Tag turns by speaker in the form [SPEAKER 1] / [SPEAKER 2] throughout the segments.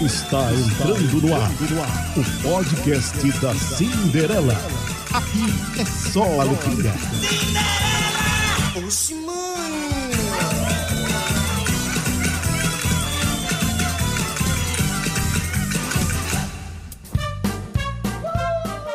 [SPEAKER 1] Está entrando no ar o podcast da Cinderela. Aqui é só alegria.
[SPEAKER 2] Oxi, mãe!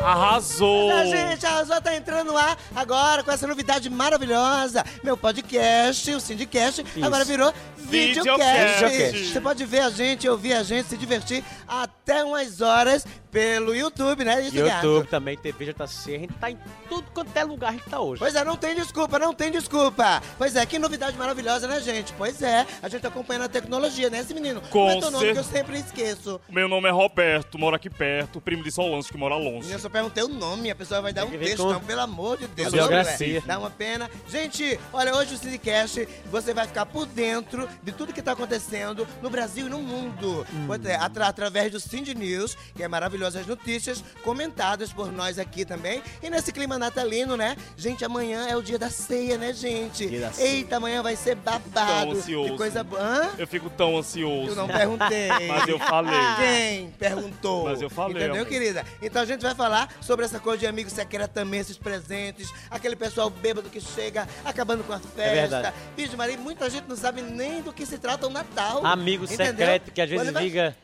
[SPEAKER 3] Arrasou!
[SPEAKER 2] A gente, Arrasou tá entrando no ar agora com essa novidade maravilhosa. Meu podcast, o Sindicast, agora virou videocast.
[SPEAKER 3] Videocast.
[SPEAKER 2] Você pode ver a gente, ouvir a gente, se divertir até umas horas pelo YouTube, né? Isso, gato?
[SPEAKER 4] YouTube também, TV já tá cheia. A gente tá em tudo quanto é lugar a gente tá hoje.
[SPEAKER 2] Pois é, não tem desculpa, não tem desculpa. Pois é, que novidade maravilhosa, né, gente? Pois é, a gente tá acompanhando a tecnologia, né, esse menino?
[SPEAKER 3] Com
[SPEAKER 2] Como é teu nome
[SPEAKER 3] cer-
[SPEAKER 2] que eu sempre esqueço?
[SPEAKER 3] Meu nome é Roberto, moro aqui perto, primo de Solange que mora longe.
[SPEAKER 2] Eu só perguntei o nome, a pessoa vai dar um texto,
[SPEAKER 4] com
[SPEAKER 2] não, pelo amor de Deus.
[SPEAKER 4] biografia.
[SPEAKER 2] Né? Dá uma pena. Gente, olha, hoje o Cinecast, você vai ficar por dentro de tudo que tá acontecendo no Brasil e no mundo.
[SPEAKER 4] Hum.
[SPEAKER 2] Pois é, atra- através do Cindy News, que é maravilhosas notícias, comentadas por nós aqui também. E nesse clima natalino, né? Gente, amanhã é o dia da ceia, né, gente?
[SPEAKER 4] Dia da ceia.
[SPEAKER 2] Eita, amanhã vai ser babado.
[SPEAKER 3] Tão ansioso.
[SPEAKER 2] Que coisa boa.
[SPEAKER 3] Eu fico tão ansioso.
[SPEAKER 2] Eu não perguntei.
[SPEAKER 3] Mas eu falei.
[SPEAKER 2] Quem perguntou?
[SPEAKER 3] Mas eu falei,
[SPEAKER 2] Entendeu,
[SPEAKER 3] amor.
[SPEAKER 2] querida? Então a gente vai falar sobre essa coisa de amigo secreto também, esses presentes, aquele pessoal bêbado que chega acabando com a festa.
[SPEAKER 4] verdade.
[SPEAKER 2] Bicho, Maria, muita gente não sabe nem do que se trata o Natal.
[SPEAKER 4] Amigo
[SPEAKER 2] entendeu?
[SPEAKER 4] secreto, que às vezes
[SPEAKER 2] Quando vai-
[SPEAKER 4] liga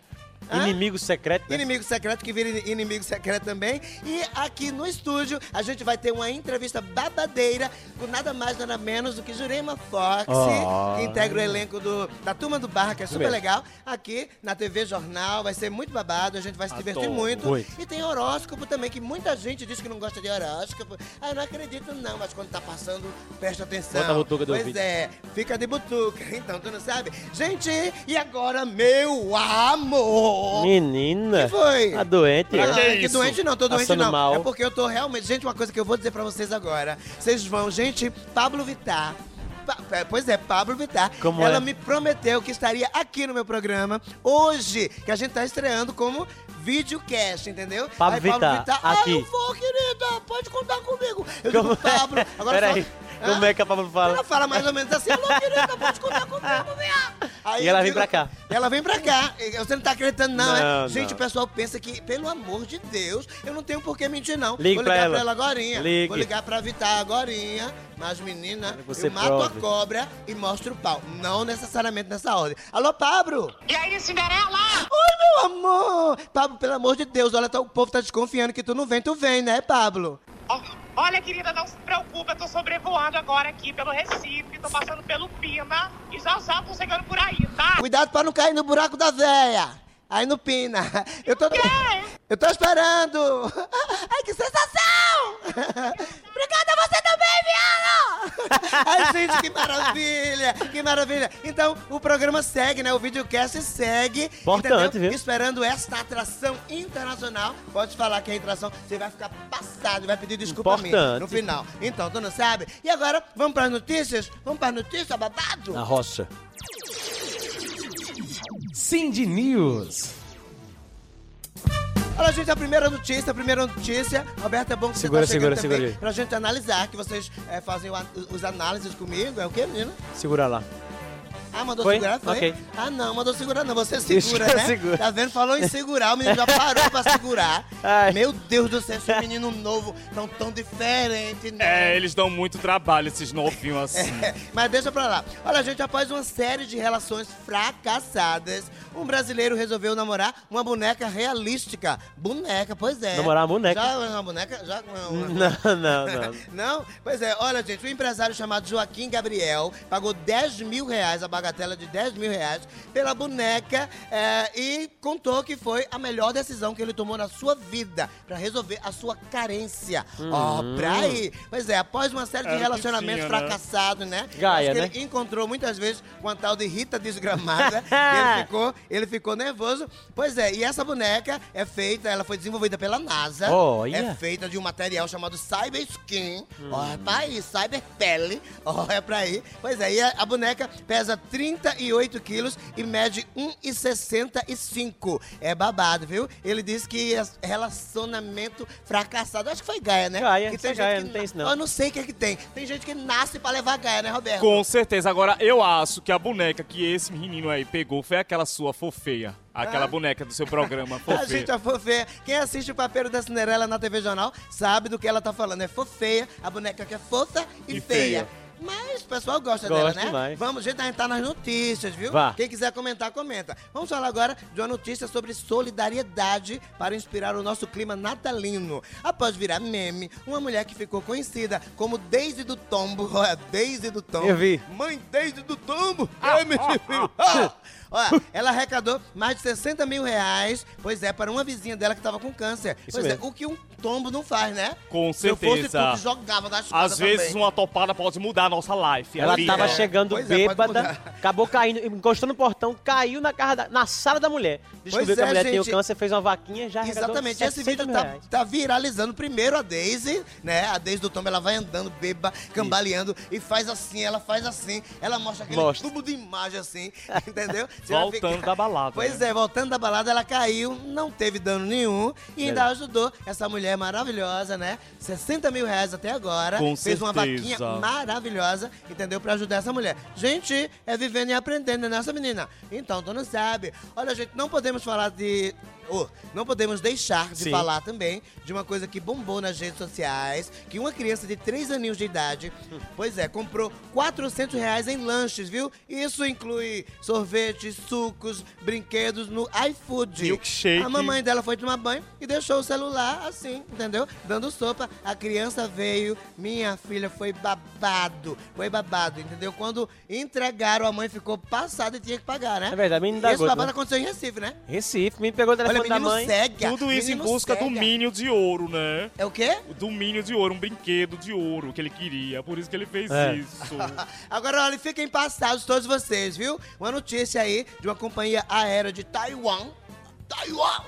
[SPEAKER 2] Hã?
[SPEAKER 4] inimigo secreto. né?
[SPEAKER 2] Inimigo secreto que vira inimigo secreto também. E aqui no estúdio a gente vai ter uma entrevista babadeira com nada mais, nada menos do que Jurema Fox,
[SPEAKER 4] Oh.
[SPEAKER 2] que integra o elenco do, da Turma do Barra, que é super
[SPEAKER 4] mesmo.
[SPEAKER 2] legal. Aqui na TV Jornal, vai ser muito babado, a gente vai se divertir muito.
[SPEAKER 4] Muito.
[SPEAKER 2] E tem horóscopo também, que muita gente diz que não gosta de horóscopo. Ah, eu não acredito não, mas quando tá passando, presta atenção.
[SPEAKER 4] Bota a butuca do
[SPEAKER 2] pois
[SPEAKER 4] ouvido.
[SPEAKER 2] é, fica de butuca. Então, tu não sabe? Gente, e agora, meu amor?
[SPEAKER 4] Menina.
[SPEAKER 2] que foi?
[SPEAKER 4] A doente.
[SPEAKER 3] Pra
[SPEAKER 4] é.
[SPEAKER 3] que
[SPEAKER 2] Ah, que
[SPEAKER 3] isso?
[SPEAKER 2] doente não, tô doente
[SPEAKER 4] Passando
[SPEAKER 2] não.
[SPEAKER 4] mal.
[SPEAKER 2] É porque eu tô realmente. Gente, uma coisa que eu vou dizer pra vocês agora. Vocês vão, gente, Pablo Vittar. É, Pois é, Pablo Vittar.
[SPEAKER 4] Como
[SPEAKER 2] Ela
[SPEAKER 4] é?
[SPEAKER 2] me prometeu que estaria aqui no meu programa hoje, que a gente tá estreando como videocast, entendeu?
[SPEAKER 4] Pablo
[SPEAKER 2] Aí,
[SPEAKER 4] Vittar,
[SPEAKER 2] ah,
[SPEAKER 4] aqui.
[SPEAKER 2] eu vou, querida, pode contar comigo. Eu
[SPEAKER 4] Como
[SPEAKER 2] digo, Pablo,
[SPEAKER 4] é?
[SPEAKER 2] agora
[SPEAKER 4] Peraí,
[SPEAKER 2] só...
[SPEAKER 4] como é que a Pablo fala?
[SPEAKER 2] Ela fala mais ou menos assim, alô, querida, pode contar comigo, minha. Aí
[SPEAKER 4] E ela vem pra cá.
[SPEAKER 2] Ela vem pra cá. Você não tá acreditando, não,
[SPEAKER 4] Não,
[SPEAKER 2] é? Gente,
[SPEAKER 4] não.
[SPEAKER 2] o pessoal pensa que, pelo amor de Deus, eu não tenho por que mentir, não.
[SPEAKER 4] Ligue
[SPEAKER 2] Vou
[SPEAKER 4] pra
[SPEAKER 2] ligar
[SPEAKER 4] ela.
[SPEAKER 2] pra ela agorinha.
[SPEAKER 4] Ligue.
[SPEAKER 2] Vou ligar pra Vitar agorinha. Mas, menina,
[SPEAKER 4] você
[SPEAKER 2] eu mato
[SPEAKER 4] prove.
[SPEAKER 2] a cobra e mostro o pau. Não necessariamente nessa ordem. Alô, Pablo?
[SPEAKER 5] E aí, Cinderela?
[SPEAKER 2] Oi, meu amor! Pablo, pelo amor de Deus, olha, tá- o povo tá desconfiando que tu não vem, tu vem, né, Pablo?
[SPEAKER 5] Ó, olha, querida, não se preocupa, eu tô sobrevoando agora aqui pelo Recife, tô passando pelo Pina e já já tô chegando por aí, tá?
[SPEAKER 2] Cuidado pra não cair no buraco da véia. Aí no Pina. Eu tô. Eu tô esperando! Ai, que sensação! Obrigada você viado! Ai, gente, que maravilha! Que maravilha! Então, o programa segue, né? O videocast segue.
[SPEAKER 4] Importante,
[SPEAKER 2] entendeu?
[SPEAKER 4] viu?
[SPEAKER 2] Esperando esta atração internacional. Pode falar que é atração, você vai ficar passado, vai pedir desculpa a mim
[SPEAKER 4] Importante.
[SPEAKER 2] no final. Então, tu não sabe? E agora, vamos pras notícias? Vamos pras notícias, babado?
[SPEAKER 4] Na roça.
[SPEAKER 6] Cindy News.
[SPEAKER 2] Olha, gente, a primeira notícia, a primeira notícia. Roberto, é bom que
[SPEAKER 4] Segura,
[SPEAKER 2] você tá chegando
[SPEAKER 4] segura,
[SPEAKER 2] também
[SPEAKER 4] segura
[SPEAKER 2] pra gente analisar, que vocês é, fazem o os análises comigo. É o quê, menino?
[SPEAKER 4] Segura lá.
[SPEAKER 2] Ah, mandou
[SPEAKER 4] Foi?
[SPEAKER 2] segurar, foi?
[SPEAKER 4] Ok.
[SPEAKER 2] Ah, não, mandou segurar não. Você segura, né?
[SPEAKER 4] seguro.
[SPEAKER 2] Tá vendo? Falou em segurar, o menino já parou pra segurar.
[SPEAKER 4] Ai.
[SPEAKER 2] Meu Deus do céu, esse menino novo tão tão diferente, né?
[SPEAKER 3] É, eles dão muito trabalho, esses novinhos assim.
[SPEAKER 2] É, mas deixa pra lá. Olha, gente, após uma série de relações fracassadas, um brasileiro resolveu namorar uma boneca realística. Boneca, pois é.
[SPEAKER 4] Namorar uma boneca?
[SPEAKER 2] Já uma boneca? Já uma, uma-
[SPEAKER 4] Não, não, não.
[SPEAKER 2] Não? Pois é, olha, gente, um empresário chamado Joaquim Gabriel pagou 10 mil reais, a bagatela de 10 mil reais, pela boneca é, e contou que foi a melhor decisão que ele tomou na sua vida pra resolver a sua carência. Ó, pra aí. Pois é, após uma série de
[SPEAKER 3] que
[SPEAKER 2] relacionamentos
[SPEAKER 3] tinha, né?
[SPEAKER 2] fracassados, né?
[SPEAKER 4] Gaia, né?
[SPEAKER 2] Ele encontrou muitas vezes com a tal de Rita desgramada. ele ficou, ele ficou nervoso. Pois é, e essa boneca é feita, ela foi desenvolvida pela NASA.
[SPEAKER 4] Olha.
[SPEAKER 2] É feita de um material chamado Cyber Skin. Ó, é pra aí, Cyber Pele. Ó, é pra aí. Pois é, e a, a boneca pesa 38 quilos e mede 1,65. É babado, viu? Ele disse que é relacionamento fracassado. Acho que foi Gaia, né?
[SPEAKER 4] Gaia,
[SPEAKER 2] que
[SPEAKER 4] é
[SPEAKER 2] gente
[SPEAKER 4] Gaia,
[SPEAKER 2] que
[SPEAKER 4] não tem isso não.
[SPEAKER 2] Eu não sei o que é que tem. Tem gente que nasce pra levar Gaia, né, Roberto?
[SPEAKER 3] Com certeza. Agora, eu acho que a boneca que esse menino aí pegou foi aquela sua fofeia. Aquela boneca do seu programa,
[SPEAKER 2] A
[SPEAKER 3] fofeia.
[SPEAKER 2] gente é fofeia. Quem assiste o Papeiro da Cinderela na TV Jornal sabe do que ela tá falando. É fofeia, a boneca que é fofa e,
[SPEAKER 3] E
[SPEAKER 2] feia.
[SPEAKER 3] feia.
[SPEAKER 2] Mas o pessoal gosta
[SPEAKER 4] Gosto
[SPEAKER 2] dela, né?
[SPEAKER 4] demais.
[SPEAKER 2] Vamos, gente, a gente tá nas notícias, viu?
[SPEAKER 4] Vá.
[SPEAKER 2] Quem quiser comentar, comenta. Vamos falar agora de uma notícia sobre solidariedade para inspirar o nosso clima natalino. Após virar meme, uma mulher que ficou conhecida como Daisy do Tombo. Olha, Daisy do Tombo.
[SPEAKER 4] Eu vi.
[SPEAKER 2] Mãe Daisy do Tombo. É, meu filho. Ah! Olha, ela arrecadou mais de 60 mil reais, pois é, para uma vizinha dela que tava com câncer.
[SPEAKER 4] Isso
[SPEAKER 2] pois é,
[SPEAKER 4] mesmo.
[SPEAKER 2] o que um tombo não faz, né?
[SPEAKER 3] Com
[SPEAKER 2] Se eu fosse
[SPEAKER 3] certeza.
[SPEAKER 2] tu, jogava da escada
[SPEAKER 3] Às vezes
[SPEAKER 2] também.
[SPEAKER 3] uma topada pode mudar a nossa life.
[SPEAKER 4] Ela
[SPEAKER 3] vida.
[SPEAKER 4] tava
[SPEAKER 2] é.
[SPEAKER 4] chegando
[SPEAKER 2] Pois é,
[SPEAKER 4] bêbada,
[SPEAKER 2] mudar.
[SPEAKER 4] acabou caindo, encostando no portão, caiu na, da- na sala da mulher. Descobriu
[SPEAKER 2] Pois
[SPEAKER 4] que a
[SPEAKER 2] é,
[SPEAKER 4] mulher tem o câncer, fez uma vaquinha, já
[SPEAKER 2] Exatamente, esse
[SPEAKER 4] 60
[SPEAKER 2] vídeo tá, tá viralizando. Primeiro a Daisy, né? A Daisy do Tom, ela vai andando, beba, cambaleando e faz assim, ela faz assim. Ela mostra aquele
[SPEAKER 4] Mostra.
[SPEAKER 2] tubo de imagem assim, entendeu? Você
[SPEAKER 3] Voltando da balada,
[SPEAKER 2] Pois
[SPEAKER 3] né?
[SPEAKER 2] é, voltando da balada, ela caiu, não teve dano nenhum e ainda ajudou essa mulher maravilhosa, né? 60 mil reais até agora.
[SPEAKER 3] Com
[SPEAKER 2] fez uma
[SPEAKER 3] certeza.
[SPEAKER 2] vaquinha maravilhosa, entendeu? Pra ajudar essa mulher. Gente, é vivendo e aprendendo, né, essa menina? Então, tu não sabe. Olha, gente, não podemos falar de. Oh, não podemos deixar de
[SPEAKER 4] Sim.
[SPEAKER 2] falar também de uma coisa que bombou nas redes sociais, que uma criança de 3 aninhos de idade, pois é, comprou 400 reais em lanches, viu? Isso inclui sorvetes, sucos, brinquedos no iFood.
[SPEAKER 3] Milkshake.
[SPEAKER 2] A mamãe dela foi tomar banho e deixou o celular assim, entendeu? Dando sopa. A criança veio, minha filha foi babado. Foi babado, entendeu? Quando entregaram, a mãe ficou passada e tinha que pagar, né?
[SPEAKER 4] É verdade, menino da
[SPEAKER 2] Esse
[SPEAKER 4] gota,
[SPEAKER 2] babado
[SPEAKER 4] né?
[SPEAKER 2] aconteceu em Recife, né?
[SPEAKER 4] Recife, me pegou o telefone
[SPEAKER 2] Olha,
[SPEAKER 4] da
[SPEAKER 2] menino
[SPEAKER 4] mãe.
[SPEAKER 2] cega.
[SPEAKER 3] Tudo isso em busca do
[SPEAKER 2] cega.
[SPEAKER 3] Minion de ouro, né?
[SPEAKER 2] É o quê?
[SPEAKER 3] Do Minion de ouro, um brinquedo de ouro que ele queria. Por isso que ele fez
[SPEAKER 4] É.
[SPEAKER 3] isso.
[SPEAKER 2] Agora, olha, fiquem passados todos vocês, viu? Uma notícia aí de uma companhia aérea de Taiwan. Taiwan!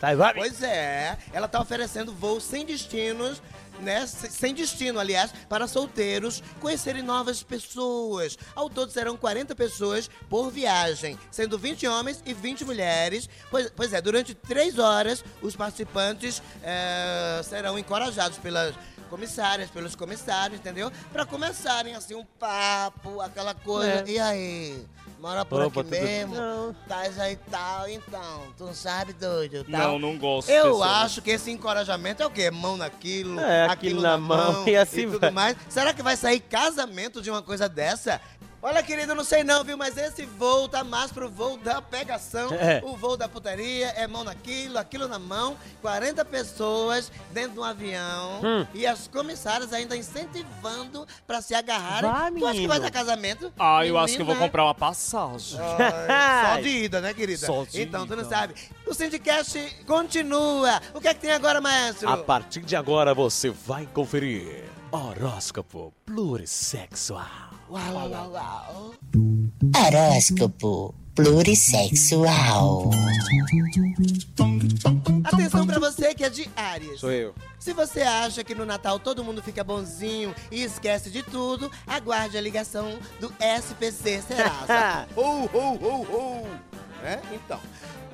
[SPEAKER 4] Taiwan.
[SPEAKER 2] Pois é, ela tá oferecendo voos sem destinos, né? se- Sem destino, aliás, para solteiros conhecerem novas pessoas. Ao todo serão 40 pessoas por viagem, sendo 20 homens e 20 mulheres. Pois, pois é, durante três horas, os participantes eh, serão encorajados pelas comissárias, pelos comissários, entendeu? Para começarem assim um papo, aquela coisa.
[SPEAKER 4] É.
[SPEAKER 2] E aí? Mora por
[SPEAKER 4] Opa,
[SPEAKER 2] aqui
[SPEAKER 4] tudo-
[SPEAKER 2] mesmo? Tais aí tal, então. Tu não sabe, doido? Tal.
[SPEAKER 3] Não, não gosto.
[SPEAKER 2] Eu acho que esse encorajamento é o quê? Mão naquilo,
[SPEAKER 4] É,
[SPEAKER 2] aquilo,
[SPEAKER 4] aquilo
[SPEAKER 2] na,
[SPEAKER 4] na
[SPEAKER 2] mão,
[SPEAKER 4] mão, e assim
[SPEAKER 2] tudo
[SPEAKER 4] vai.
[SPEAKER 2] mais. Será que vai sair casamento de uma coisa dessa? Olha, querido, não sei não, viu? Mas esse voo tá mais pro voo da pegação,
[SPEAKER 4] É.
[SPEAKER 2] o voo da putaria, é mão naquilo, aquilo na mão, 40 pessoas dentro de um avião
[SPEAKER 4] Hum.
[SPEAKER 2] e as comissárias ainda incentivando pra se agarrarem.
[SPEAKER 4] Vai,
[SPEAKER 2] tu acha que vai dar casamento?
[SPEAKER 3] Ah, eu acho que eu vou comprar uma passagem.
[SPEAKER 2] Ai, Só de ida, né, querida?
[SPEAKER 3] Só de
[SPEAKER 2] então, tu não
[SPEAKER 3] ida.
[SPEAKER 2] sabe. O Syndicast continua. O que é que tem agora, maestro?
[SPEAKER 6] A partir de agora você vai conferir horóscopo plurissexual.
[SPEAKER 2] Uau, uau, uau.
[SPEAKER 7] Horóscopo plurissexual.
[SPEAKER 2] Atenção pra você que é de Áries.
[SPEAKER 4] Sou eu.
[SPEAKER 2] Se você acha que no Natal todo mundo fica bonzinho e esquece de tudo, aguarde a ligação do SPC Serasa. ou, ou, ou, ou. É? Então.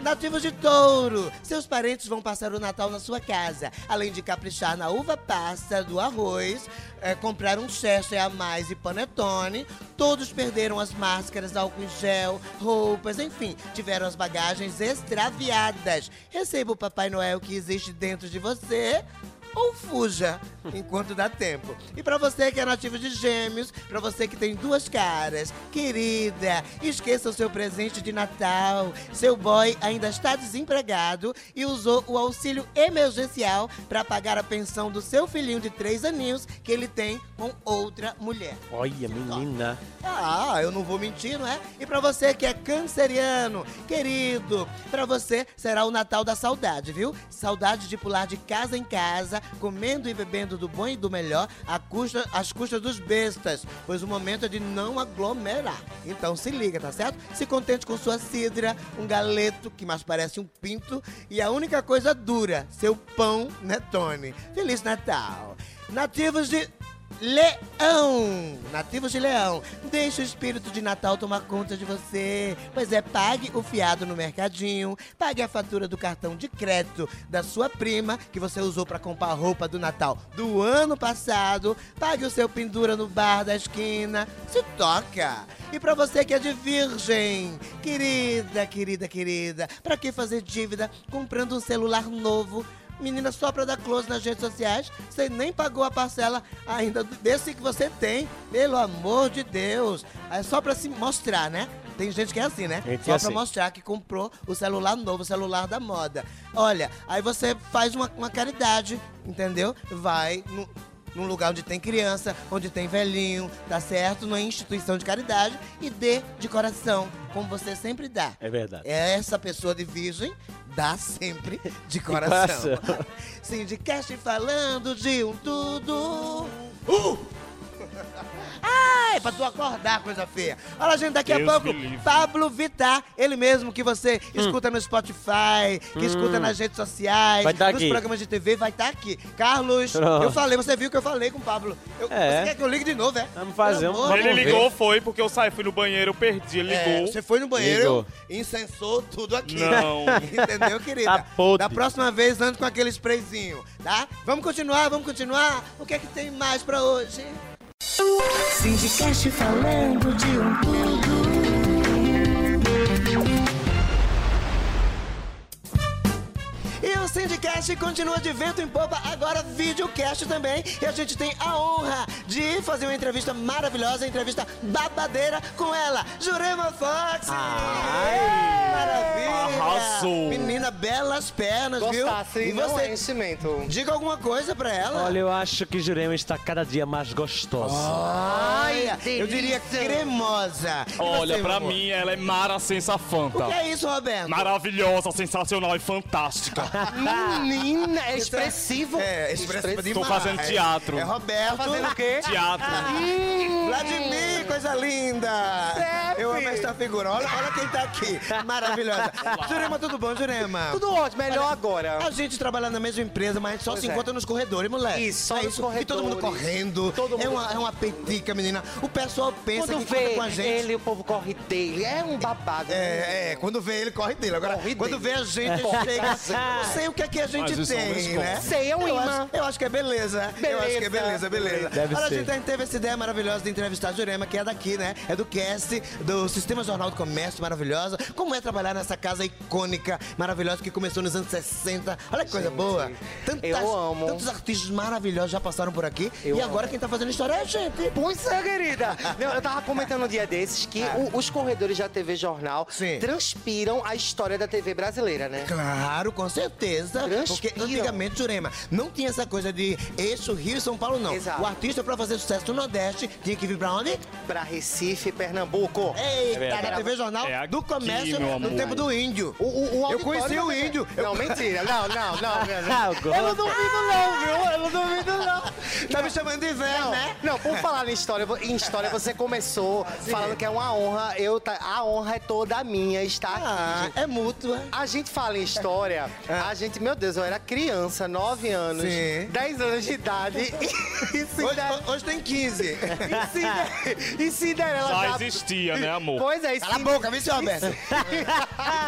[SPEAKER 2] Nativos de touro, seus parentes vão passar o Natal na sua casa. Além de caprichar na uva passa do arroz, é, comprar um Chester a mais e panetone, todos perderam as máscaras, álcool em gel, roupas, enfim, tiveram as bagagens extraviadas. Receba o Papai Noel que existe dentro de você ou fuja enquanto dá tempo. E pra você que é nativo de Gêmeos, pra você que tem duas caras, querida, esqueça o seu presente de Natal. Seu boy ainda está desempregado e usou o auxílio emergencial pra pagar a pensão do seu filhinho de três aninhos que ele tem com outra mulher.
[SPEAKER 4] Olha, menina.
[SPEAKER 2] Ah, eu não vou mentir, não é? E pra você que é canceriano, querido, pra você será o Natal da saudade, viu? Saudade de pular de casa em casa, comendo e bebendo do bom e do melhor, à custa, às custas dos bestas, pois o momento é de não aglomerar. Então se liga, tá certo? Se contente com sua cidra, um galeto, que mais parece um pinto, e a única coisa dura, seu pão, né, Tony? Feliz Natal! Nativos de Leão, nativos de Leão, deixe o espírito de Natal tomar conta de você. Pois é, pague o fiado no mercadinho, pague a fatura do cartão de crédito da sua prima que você usou para comprar roupa do Natal do ano passado, pague o seu pendura no bar da esquina, se toca. E para você que é de virgem, querida, querida, querida, para que fazer dívida comprando um celular novo? Menina, só pra dar close nas redes sociais, você nem pagou a parcela ainda desse que você tem. Pelo amor de Deus. É só pra se mostrar, né? Tem gente que é assim, né?
[SPEAKER 4] Gente
[SPEAKER 2] Só
[SPEAKER 4] é
[SPEAKER 2] pra
[SPEAKER 4] assim.
[SPEAKER 2] mostrar que comprou o celular novo, o celular da moda. Olha, aí você faz uma, uma caridade, entendeu? Vai no, num lugar onde tem criança, onde tem velhinho, tá certo? Numa instituição de caridade e dê de coração, como você sempre dá.
[SPEAKER 4] É verdade.
[SPEAKER 2] Essa pessoa de virgem dá sempre de coração.
[SPEAKER 4] coração.
[SPEAKER 2] Sindicast falando de um tudo. Uh! Ai, pra tu acordar, coisa feia. Olha, gente, daqui a
[SPEAKER 3] Deus
[SPEAKER 2] pouco,
[SPEAKER 3] me livre.
[SPEAKER 2] Pablo Vittar, ele mesmo que você escuta no Spotify, que escuta nas redes sociais,
[SPEAKER 4] Hum. Vai tá
[SPEAKER 2] nos
[SPEAKER 4] aqui.
[SPEAKER 2] programas de TV, vai estar aqui. Carlos,
[SPEAKER 4] Pronto.
[SPEAKER 2] eu falei, você viu que eu falei com o Pablo. Eu-
[SPEAKER 4] É.
[SPEAKER 2] Você quer que eu ligue de novo, é?
[SPEAKER 4] Vamos fazer um-
[SPEAKER 2] amor
[SPEAKER 3] Ele ligou, foi porque eu saí, fui no banheiro, eu perdi, ele
[SPEAKER 2] É,
[SPEAKER 3] ligou.
[SPEAKER 2] você foi no banheiro,
[SPEAKER 4] Ligou.
[SPEAKER 2] incensou tudo aqui.
[SPEAKER 3] Não.
[SPEAKER 2] Entendeu, querida?
[SPEAKER 4] Tá podre.
[SPEAKER 2] Da próxima vez, ande com aquele sprayzinho, tá? Vamos continuar, vamos continuar? O que é que tem mais pra hoje? Sindicast falando de um tudo. E o Sindicast continua de vento em popa, agora videocast também. E a gente tem a honra de fazer uma entrevista maravilhosa, entrevista babadeira com ela, Jurema Fox.
[SPEAKER 4] Ai.
[SPEAKER 2] Maravilha!
[SPEAKER 3] Arrasou.
[SPEAKER 2] Menina, belas pernas, viu?
[SPEAKER 8] Gostasse,
[SPEAKER 2] E
[SPEAKER 8] não
[SPEAKER 2] você,
[SPEAKER 8] é enchimento.
[SPEAKER 2] diga alguma coisa pra ela.
[SPEAKER 4] Olha, eu acho que Jurema está cada dia mais gostosa.
[SPEAKER 2] Ai, eu diria cremosa. E
[SPEAKER 3] Olha,
[SPEAKER 2] você,
[SPEAKER 3] pra
[SPEAKER 2] amor?
[SPEAKER 3] mim, ela é Mara Sensafanta.
[SPEAKER 2] O que é isso, Roberto?
[SPEAKER 3] Maravilhosa, sensacional e fantástica.
[SPEAKER 8] Menina, é expressivo.
[SPEAKER 2] É, expressiva
[SPEAKER 3] Estou
[SPEAKER 2] demais.
[SPEAKER 3] fazendo teatro.
[SPEAKER 2] É Roberto.
[SPEAKER 8] Fazendo o quê?
[SPEAKER 3] Teatro.
[SPEAKER 2] Vladimir, coisa linda! Eu amo essa figura. Olha, olha quem tá aqui. Maravilhosa. Jurema, tudo bom, Jurema?
[SPEAKER 8] Tudo ótimo, melhor agora.
[SPEAKER 2] A gente trabalha na mesma empresa, mas a gente só
[SPEAKER 8] Pois
[SPEAKER 2] se
[SPEAKER 8] é.
[SPEAKER 2] encontra nos corredores, moleque.
[SPEAKER 8] Isso, só
[SPEAKER 2] é
[SPEAKER 8] nos
[SPEAKER 2] E todo mundo
[SPEAKER 8] corredores.
[SPEAKER 2] correndo.
[SPEAKER 8] Todo
[SPEAKER 2] É,
[SPEAKER 8] mundo-
[SPEAKER 2] uma, é uma petica, menina. O pessoal pensa
[SPEAKER 8] Quando
[SPEAKER 2] que
[SPEAKER 8] vê
[SPEAKER 2] com a gente.
[SPEAKER 8] ele, o povo corre dele. É um babado.
[SPEAKER 2] É, é, quando vê ele, corre dele. Agora,
[SPEAKER 8] Corre
[SPEAKER 2] quando
[SPEAKER 8] dele.
[SPEAKER 2] vê a gente, chega. Não sei o que é que a gente
[SPEAKER 3] Mas os
[SPEAKER 2] tem,
[SPEAKER 3] homens
[SPEAKER 2] né?
[SPEAKER 8] Sei, é um
[SPEAKER 2] eu
[SPEAKER 8] imã.
[SPEAKER 2] acho, eu acho que é beleza. Eu acho que é beleza,
[SPEAKER 8] Beleza.
[SPEAKER 4] Deve
[SPEAKER 2] Olha,
[SPEAKER 4] ser.
[SPEAKER 2] a gente teve essa ideia maravilhosa de entrevistar a Jurema, que é daqui, né? É do cast, do Sistema Jornal do Comércio, maravilhosa. Como é trabalhar nessa casa icônica, maravilhosa, que começou nos anos 60. Olha que coisa boa. Tantas,
[SPEAKER 8] eu amo.
[SPEAKER 2] Tantos artistas maravilhosos já passaram por aqui.
[SPEAKER 8] Eu
[SPEAKER 2] e agora quem tá fazendo história é a gente.
[SPEAKER 8] Pois é, querida. Não, eu tava comentando um dia desses que o- os corredores da TV Jornal
[SPEAKER 2] Sim.
[SPEAKER 8] transpiram a história da TV brasileira, né?
[SPEAKER 2] Claro, com certeza. Porque antigamente, Jurema, não tinha essa coisa de eixo, Rio e São Paulo, não.
[SPEAKER 8] Exato.
[SPEAKER 2] O artista, pra fazer sucesso no Nordeste, tinha que vir pra onde?
[SPEAKER 8] Pra Recife, Pernambuco.
[SPEAKER 2] Eita,
[SPEAKER 4] verdade.
[SPEAKER 2] na TV Jornal
[SPEAKER 3] É aqui,
[SPEAKER 2] do Comércio, no tempo do índio.
[SPEAKER 8] O, o, o
[SPEAKER 2] Eu conheci o
[SPEAKER 8] TV.
[SPEAKER 2] índio.
[SPEAKER 8] Não, mentira. Não, não, não.
[SPEAKER 4] Ah, eu
[SPEAKER 8] Eu não duvido não, viu? Eu não duvido não.
[SPEAKER 2] Tá me chamando de velho,
[SPEAKER 8] Não,
[SPEAKER 2] né?
[SPEAKER 8] não, por falar em história, em história você começou falando que é uma honra. Eu, tá- a honra é toda minha estar aqui.
[SPEAKER 2] Ah,
[SPEAKER 8] gente.
[SPEAKER 2] é mútua.
[SPEAKER 8] A gente fala em história, a gente, meu Deus, eu era criança, 9 anos,
[SPEAKER 2] Sim.
[SPEAKER 8] 10 anos de idade. E, e
[SPEAKER 2] Hoje,
[SPEAKER 8] Cinderela,
[SPEAKER 2] hoje tem 15.
[SPEAKER 8] e Cinderela, e Cinderela
[SPEAKER 3] Já existia, né, amor?
[SPEAKER 8] Pois é,
[SPEAKER 2] Cala a
[SPEAKER 8] Cin-
[SPEAKER 2] boca, viu, seu Alberto?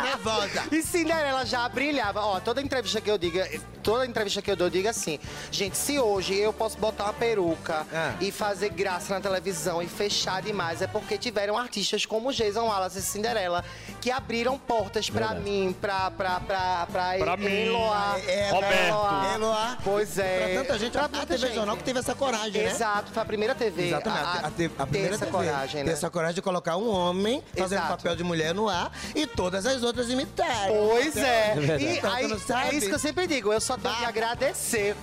[SPEAKER 2] Nervosa.
[SPEAKER 8] E Cinderela já brilhava. Ó, toda entrevista que eu diga, toda entrevista que eu dou, eu digo assim, gente, se hoje eu posso botar uma peruca
[SPEAKER 2] Ah.
[SPEAKER 8] e fazer graça na televisão e fechar demais, é porque tiveram artistas como Jason Wallace e Cinderela que abriram portas pra mim, pra, pra, pra, pra,
[SPEAKER 3] Pra.
[SPEAKER 8] Eloá.
[SPEAKER 2] É,
[SPEAKER 3] Roberto.
[SPEAKER 8] Eloá.
[SPEAKER 2] Eloá.
[SPEAKER 8] Pois é.
[SPEAKER 2] Pra tanta gente,
[SPEAKER 8] Pra
[SPEAKER 2] a TV
[SPEAKER 8] gente.
[SPEAKER 2] Jornal que teve essa coragem, né?
[SPEAKER 8] Exato, foi a primeira TV.
[SPEAKER 2] Exatamente, a, a, a, a
[SPEAKER 8] ter
[SPEAKER 2] primeira
[SPEAKER 8] essa
[SPEAKER 2] TV.
[SPEAKER 8] coragem,
[SPEAKER 2] Ter
[SPEAKER 8] né?
[SPEAKER 2] essa coragem de colocar um homem fazendo
[SPEAKER 8] Exato.
[SPEAKER 2] papel de mulher no ar e todas as outras imitarem.
[SPEAKER 8] Pois é. E
[SPEAKER 2] Então,
[SPEAKER 8] aí,
[SPEAKER 2] tu não sabe?
[SPEAKER 8] é isso que eu sempre digo, eu só tenho que agradecer.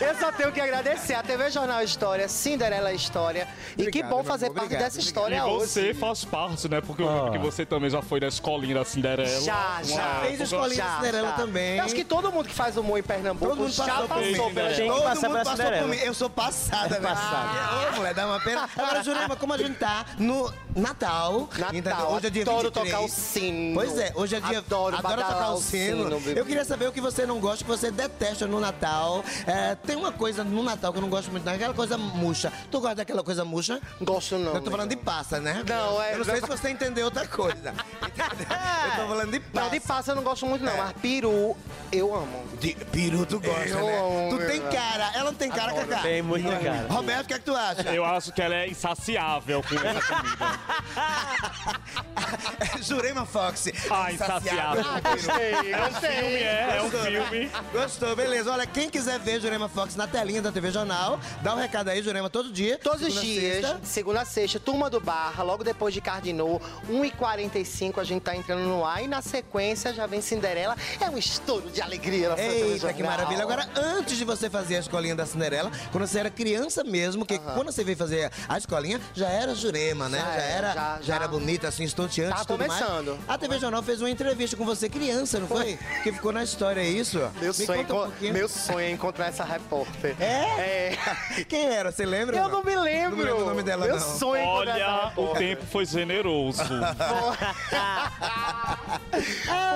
[SPEAKER 8] Eu só tenho que agradecer a TV Jornal História, Cinderela História. e que
[SPEAKER 2] Obrigado,
[SPEAKER 8] bom fazer parte
[SPEAKER 2] obrigado,
[SPEAKER 8] dessa
[SPEAKER 3] E
[SPEAKER 8] história
[SPEAKER 3] você
[SPEAKER 8] hoje.
[SPEAKER 3] faz parte, né? Porque eu lembro
[SPEAKER 4] Ah.
[SPEAKER 3] que você também já foi na escolinha da Cinderela.
[SPEAKER 8] Já, já.
[SPEAKER 2] Fez
[SPEAKER 3] época.
[SPEAKER 2] escolinha da Cinderela também.
[SPEAKER 8] Eu acho que todo mundo que faz humor em Pernambuco
[SPEAKER 2] Todo mundo
[SPEAKER 8] já
[SPEAKER 2] passou
[SPEAKER 8] passou pela
[SPEAKER 4] Tem que
[SPEAKER 2] Todo mundo
[SPEAKER 4] pela
[SPEAKER 2] passou por mim. Eu sou passada, né?
[SPEAKER 4] Passada.
[SPEAKER 2] Ô, mulher, dá uma pena. Agora, Jurema, como a gente tá no Natal, entendeu?
[SPEAKER 8] Natal.
[SPEAKER 2] hoje é dia
[SPEAKER 8] adoro
[SPEAKER 2] 23.
[SPEAKER 8] tocar o sino.
[SPEAKER 2] Pois é, hoje é dia...
[SPEAKER 8] Adoro,
[SPEAKER 2] adoro tocar o sino.
[SPEAKER 8] sino.
[SPEAKER 2] Eu queria saber o que você não gosta, o que você detesta no Natal. Natal. É, tem uma coisa no Natal que eu não gosto muito, não, aquela coisa murcha. Tu gosta daquela coisa murcha?
[SPEAKER 8] Gosto não.
[SPEAKER 2] Eu tô falando de passa, né?
[SPEAKER 8] Não, é-
[SPEAKER 2] Eu não sei se você entendeu outra coisa. Eu tô falando de passa.
[SPEAKER 8] Não, de passa eu não gosto muito, não.
[SPEAKER 2] É.
[SPEAKER 8] Mas peru, eu amo.
[SPEAKER 2] De peru tu gosta,
[SPEAKER 8] Eu
[SPEAKER 2] né?
[SPEAKER 8] amo,
[SPEAKER 2] tu
[SPEAKER 8] meu
[SPEAKER 2] tem cara. Ela não tem cara, Cacá?
[SPEAKER 4] Tem muito cara.
[SPEAKER 2] Roberto, o que é que tu acha?
[SPEAKER 3] Eu acho que ela é insaciável com essa comida.
[SPEAKER 2] Jurema Fox.
[SPEAKER 3] Ah, insaciável.
[SPEAKER 8] Ah, gostei,
[SPEAKER 3] É um
[SPEAKER 8] gostei.
[SPEAKER 3] filme, é, é um
[SPEAKER 2] Gostou, né?
[SPEAKER 3] filme.
[SPEAKER 2] Gostou, beleza. Olha, quem quiser ver Jurema Fox na telinha da TV Jornal, dá um recado aí, Jurema, todo dia.
[SPEAKER 8] Todos os dias,
[SPEAKER 2] sexta.
[SPEAKER 8] segunda a sexta, turma do Barra, logo depois de Cardinô, 1h45 a gente tá entrando no ar e na sequência já vem Cinderela. É um estouro de alegria na
[SPEAKER 2] Eita, que maravilha. Agora, antes de você fazer a escolinha da Cinderela, quando você era criança mesmo, que quando você veio fazer a escolinha, já era Jurema, né?
[SPEAKER 8] Já
[SPEAKER 2] Já,
[SPEAKER 8] era, já-
[SPEAKER 2] já,
[SPEAKER 8] já-
[SPEAKER 2] era bonita, assim, estonteante tudo
[SPEAKER 8] começando.
[SPEAKER 2] mais. A TV Jornal fez uma entrevista com você criança, não foi? Que ficou na história, é isso?
[SPEAKER 8] Meu
[SPEAKER 2] Me
[SPEAKER 8] sonho,
[SPEAKER 2] conta um pouquinho.
[SPEAKER 8] meu sonho é encontrar essa repórter.
[SPEAKER 2] É?
[SPEAKER 8] É.
[SPEAKER 2] Quem era? Você lembra?
[SPEAKER 8] Eu não me lembro.
[SPEAKER 2] Não lembro o nome dela,
[SPEAKER 8] Meu
[SPEAKER 2] não.
[SPEAKER 8] sonho é
[SPEAKER 3] Olha, o tempo foi generoso.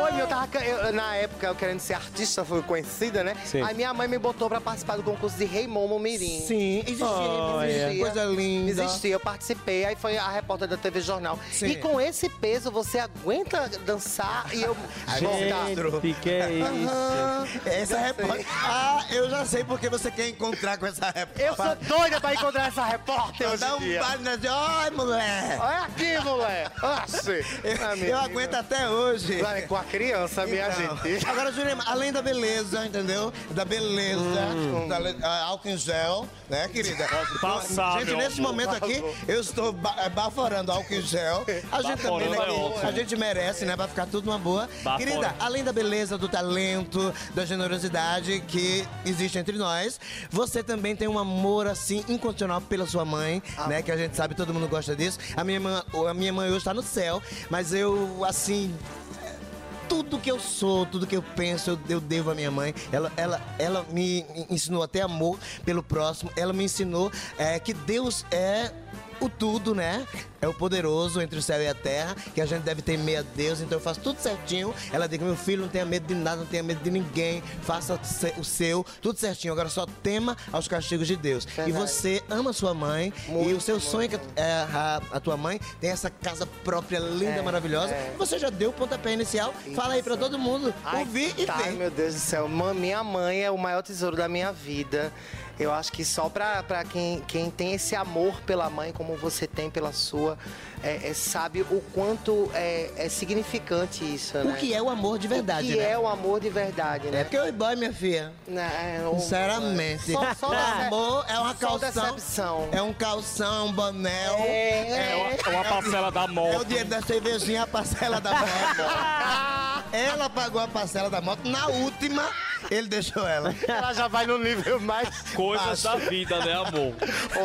[SPEAKER 8] Foi, eu tava. eu- na época, eu querendo ser artista, fui conhecida, né?
[SPEAKER 4] Sim.
[SPEAKER 8] Aí minha mãe me botou pra participar do concurso de Rei Momo Mirim.
[SPEAKER 2] Sim, existia,
[SPEAKER 4] Olha.
[SPEAKER 2] existia. Coisa linda.
[SPEAKER 8] Existia, eu participei, aí foi a repórter da TV Jornal.
[SPEAKER 2] Sim.
[SPEAKER 8] E com esse peso, você aguenta dançar e eu.
[SPEAKER 4] Gente, que é isso?
[SPEAKER 8] Aham.
[SPEAKER 2] Essa repórter. Ah, eu já sei porque você quer encontrar com essa repórter.
[SPEAKER 8] Eu sou doida pra encontrar essa repórter hoje
[SPEAKER 2] Dá um
[SPEAKER 8] dia.
[SPEAKER 2] na Ai, mulher!
[SPEAKER 8] Olha aqui, mulher. Oxi.
[SPEAKER 2] Eu, eu aguento até hoje.
[SPEAKER 8] Vai com a criança, minha
[SPEAKER 2] Então,
[SPEAKER 8] gente.
[SPEAKER 2] Agora, Jurema, além da beleza, entendeu? Da beleza,
[SPEAKER 8] Hum.
[SPEAKER 2] da a- álcool em gel, né, querida?
[SPEAKER 3] passar,
[SPEAKER 2] gente, nesse
[SPEAKER 3] amor,
[SPEAKER 2] momento aqui, eu estou ba é, baforando álcool em gel. A gente também, né,
[SPEAKER 3] é
[SPEAKER 2] a gente merece, né, pra ficar tudo uma boa.
[SPEAKER 3] Bafora.
[SPEAKER 2] Querida, além da beleza, do talento, da generosidade que existe entre nós, você também tem um amor, assim, incondicional pela sua mãe, né, que a gente sabe, todo mundo gosta disso. A minha, mãe, a minha mãe hoje tá no céu, mas eu, assim, tudo que eu sou, tudo que eu penso, eu, eu devo à minha mãe. Ela, ela, ela me ensinou até amor pelo próximo. Ela me ensinou é, que Deus é o tudo, né? É o poderoso entre o céu e a terra, que a gente deve temer a Deus, então eu faço tudo certinho. Ela diz: meu filho, não tenha medo de nada, não tenha medo de ninguém, faça o se- o seu, tudo certinho. Agora só tema aos castigos de Deus. E
[SPEAKER 8] Verdade.
[SPEAKER 2] você ama sua mãe, e
[SPEAKER 8] Muito,
[SPEAKER 2] o seu sonho é que é, a, a tua mãe tem essa casa própria, linda,
[SPEAKER 8] É,
[SPEAKER 2] maravilhosa.
[SPEAKER 8] é.
[SPEAKER 2] Você já deu o pontapé inicial. Fala aí pra todo mundo
[SPEAKER 8] Ai,
[SPEAKER 2] ouvir e
[SPEAKER 8] tá,
[SPEAKER 2] ver.
[SPEAKER 8] meu Deus do céu. Minha mãe é o maior tesouro da minha vida. Eu acho que só pra, pra quem, quem tem esse amor pela mãe, como você tem pela sua, é, é, sabe o quanto é, é significante isso, né?
[SPEAKER 2] O que é o amor de verdade,
[SPEAKER 8] O que
[SPEAKER 2] né?
[SPEAKER 8] é o amor de verdade,
[SPEAKER 2] É
[SPEAKER 8] né?
[SPEAKER 2] porque o boy, minha filha.
[SPEAKER 8] Né, é um-
[SPEAKER 2] Sinceramente.
[SPEAKER 8] Só, só
[SPEAKER 2] o
[SPEAKER 8] dece-
[SPEAKER 2] amor é uma
[SPEAKER 8] só
[SPEAKER 2] calção.
[SPEAKER 8] decepção.
[SPEAKER 2] É um calção, é um bonel.
[SPEAKER 8] É,
[SPEAKER 3] É uma, é uma parcela da
[SPEAKER 2] É o dinheiro da cervejinha, a parcela da moto. Ela pagou a parcela da moto. Na última, ele deixou ela.
[SPEAKER 8] Ela já vai no nível mais
[SPEAKER 3] Coisas da vida, né, amor?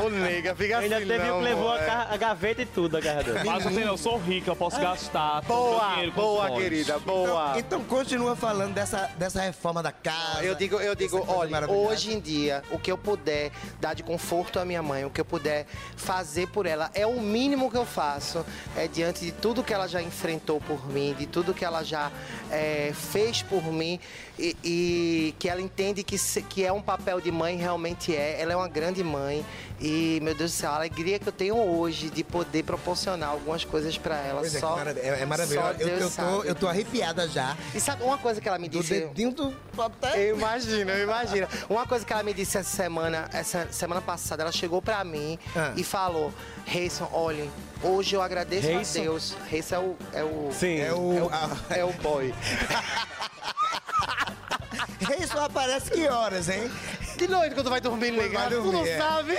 [SPEAKER 8] Ô, nega, fica
[SPEAKER 4] Ainda
[SPEAKER 8] assim
[SPEAKER 4] teve
[SPEAKER 8] não,
[SPEAKER 4] o que levou a,
[SPEAKER 8] é.
[SPEAKER 4] a gaveta e tudo, a carregadora.
[SPEAKER 3] Mas assim, eu sou rica, eu posso gastar.
[SPEAKER 8] Boa, boa, querida, boa.
[SPEAKER 2] Então, então continua falando dessa, dessa reforma da casa.
[SPEAKER 8] Eu digo, eu digo, olha, hoje em dia, o que eu puder dar de conforto à minha mãe, o que eu puder fazer por ela, é o mínimo que eu faço. É diante de tudo que ela já enfrentou por mim, de tudo que ela já é, fez por mim e, e que ela entende que, que é um papel de mãe, realmente é. Ela é uma grande mãe e, meu Deus do céu, a alegria que eu tenho hoje de poder proporcionar algumas coisas pra ela.
[SPEAKER 2] Pois é,
[SPEAKER 8] só,
[SPEAKER 2] que marav- é, é maravilhoso. Eu, eu, tô, eu tô arrepiada já.
[SPEAKER 8] E sabe uma coisa que ela me
[SPEAKER 2] Do
[SPEAKER 8] disse?
[SPEAKER 2] dedinho do.
[SPEAKER 8] Eu imagino, eu imagino. Uma coisa que ela me disse essa semana, essa semana passada, ela chegou pra mim
[SPEAKER 2] Ah.
[SPEAKER 8] e falou: Reison, olhem, hoje eu agradeço
[SPEAKER 4] Reison?
[SPEAKER 8] a Deus. Reison é o. É o,
[SPEAKER 4] Sim.
[SPEAKER 2] É o.
[SPEAKER 8] é o,
[SPEAKER 2] a-
[SPEAKER 8] é o boy.
[SPEAKER 2] Isso aparece que horas, hein?
[SPEAKER 8] De noite quando vai dormir,
[SPEAKER 2] vai
[SPEAKER 8] Tu não
[SPEAKER 2] é.
[SPEAKER 8] sabe?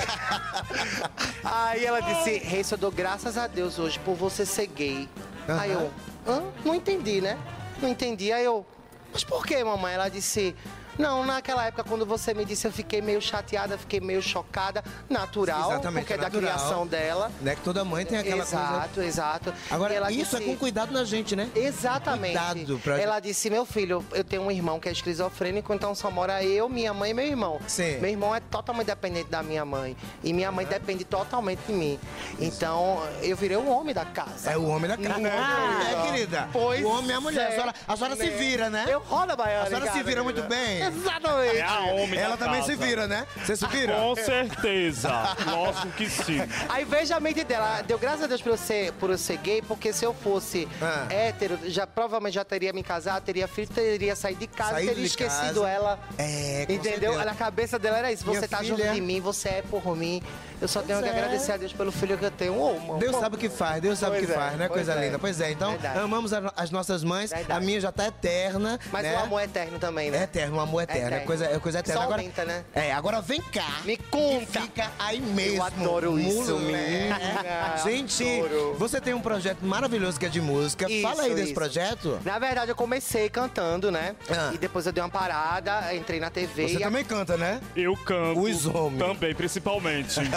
[SPEAKER 8] Aí ela disse: Reison, eu dou graças a Deus hoje por você ser gay.
[SPEAKER 2] Aham.
[SPEAKER 8] Aí eu, hã? Não entendi, né? Não entendi. Aí eu, mas por que, mamãe? Ela disse. Não, naquela época, quando você me disse, eu fiquei meio chateada, fiquei meio chocada. Natural,
[SPEAKER 2] Exatamente,
[SPEAKER 8] porque é da criação dela.
[SPEAKER 2] Né? Que toda mãe tem aquela coisa.
[SPEAKER 8] exato, exato.
[SPEAKER 2] Agora,
[SPEAKER 8] ela
[SPEAKER 2] isso é
[SPEAKER 8] disse-
[SPEAKER 2] com cuidado na gente, né?
[SPEAKER 8] Exatamente.
[SPEAKER 2] Cuidado pra-
[SPEAKER 8] Ela disse, meu filho, eu tenho um irmão que é esquizofrênico, então só mora eu, minha mãe e meu irmão.
[SPEAKER 2] Sim.
[SPEAKER 8] Meu irmão é totalmente dependente da minha mãe. E minha mãe depende totalmente de mim. Então, eu virei o homem da casa.
[SPEAKER 2] É o homem da casa.
[SPEAKER 8] Ah,
[SPEAKER 2] é, querida.
[SPEAKER 8] Pois
[SPEAKER 2] o homem é a mulher.
[SPEAKER 8] é,
[SPEAKER 2] a senhora, a senhora se
[SPEAKER 8] né?
[SPEAKER 2] vira, né?
[SPEAKER 8] Eu rodo a baiana.
[SPEAKER 2] A senhora
[SPEAKER 8] em
[SPEAKER 2] se vira muito bem.
[SPEAKER 8] Exatamente.
[SPEAKER 3] É a homem
[SPEAKER 2] Ela
[SPEAKER 3] da
[SPEAKER 2] também
[SPEAKER 3] casa.
[SPEAKER 2] se vira, né? Você se vira?
[SPEAKER 3] Com certeza. Lógico que sim.
[SPEAKER 8] Aí veja a mente dela. Deu graças a Deus por eu ser, por eu ser gay, porque se eu fosse
[SPEAKER 2] Ah.
[SPEAKER 8] hétero, já, provavelmente já teria me casado, teria filho, teria saído de casa,
[SPEAKER 2] Saído
[SPEAKER 8] teria
[SPEAKER 2] de
[SPEAKER 8] esquecido
[SPEAKER 2] casa.
[SPEAKER 8] ela.
[SPEAKER 2] É, com
[SPEAKER 8] Entendeu?
[SPEAKER 2] certeza.
[SPEAKER 8] Na cabeça dela era isso.
[SPEAKER 2] Minha
[SPEAKER 8] você tá
[SPEAKER 2] filha-
[SPEAKER 8] junto de mim, você é por mim. Eu só tenho que
[SPEAKER 2] é.
[SPEAKER 8] agradecer a Deus pelo filho que eu tenho. Ô, mano.
[SPEAKER 2] Deus sabe o que faz, Deus sabe o que
[SPEAKER 8] Pois é,
[SPEAKER 2] faz, né?
[SPEAKER 8] pois
[SPEAKER 2] Coisa
[SPEAKER 8] é.
[SPEAKER 2] linda. Pois é, então
[SPEAKER 8] Verdade.
[SPEAKER 2] amamos as nossas mães.
[SPEAKER 8] Verdade.
[SPEAKER 2] A minha já tá eterna.
[SPEAKER 8] Mas
[SPEAKER 2] né?
[SPEAKER 8] o amor é eterno também, né?
[SPEAKER 2] É eterno, o amor é eterno. É,
[SPEAKER 8] eterno.
[SPEAKER 2] coisa, é coisa eterna.
[SPEAKER 8] Só
[SPEAKER 2] agora,
[SPEAKER 8] aumenta, né?
[SPEAKER 2] É, agora vem cá.
[SPEAKER 8] Me conta.
[SPEAKER 2] Fica aí mesmo.
[SPEAKER 8] Eu adoro isso, menina.
[SPEAKER 2] Gente,
[SPEAKER 8] Adoro.
[SPEAKER 2] você tem um projeto maravilhoso que é de música. Fala aí
[SPEAKER 8] Isso,
[SPEAKER 2] desse
[SPEAKER 8] isso.
[SPEAKER 2] projeto.
[SPEAKER 8] Na verdade, eu comecei cantando, né?
[SPEAKER 2] Ah.
[SPEAKER 8] E depois eu dei uma parada, entrei na TV.
[SPEAKER 2] Você
[SPEAKER 8] e a-
[SPEAKER 2] também canta, né?
[SPEAKER 3] Eu canto.
[SPEAKER 2] Os homens.
[SPEAKER 3] Também, principalmente.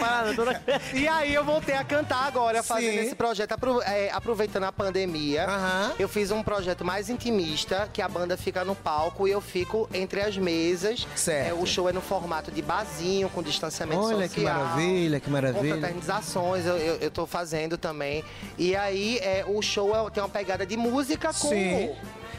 [SPEAKER 4] Parada toda...
[SPEAKER 8] E aí eu voltei a cantar agora,
[SPEAKER 2] Sim.
[SPEAKER 8] fazendo esse projeto, é, aproveitando a pandemia. Eu fiz um projeto mais intimista, que a banda fica no palco e eu fico entre as mesas.
[SPEAKER 2] Certo.
[SPEAKER 8] É, o show é no formato de barzinho, com distanciamento
[SPEAKER 2] Olha
[SPEAKER 8] social.
[SPEAKER 2] que maravilha, que
[SPEAKER 8] Com
[SPEAKER 2] maravilha.
[SPEAKER 8] fraternizações, eu, eu, eu tô fazendo também. E aí, é, o show é- tem uma pegada de música com
[SPEAKER 2] Sim.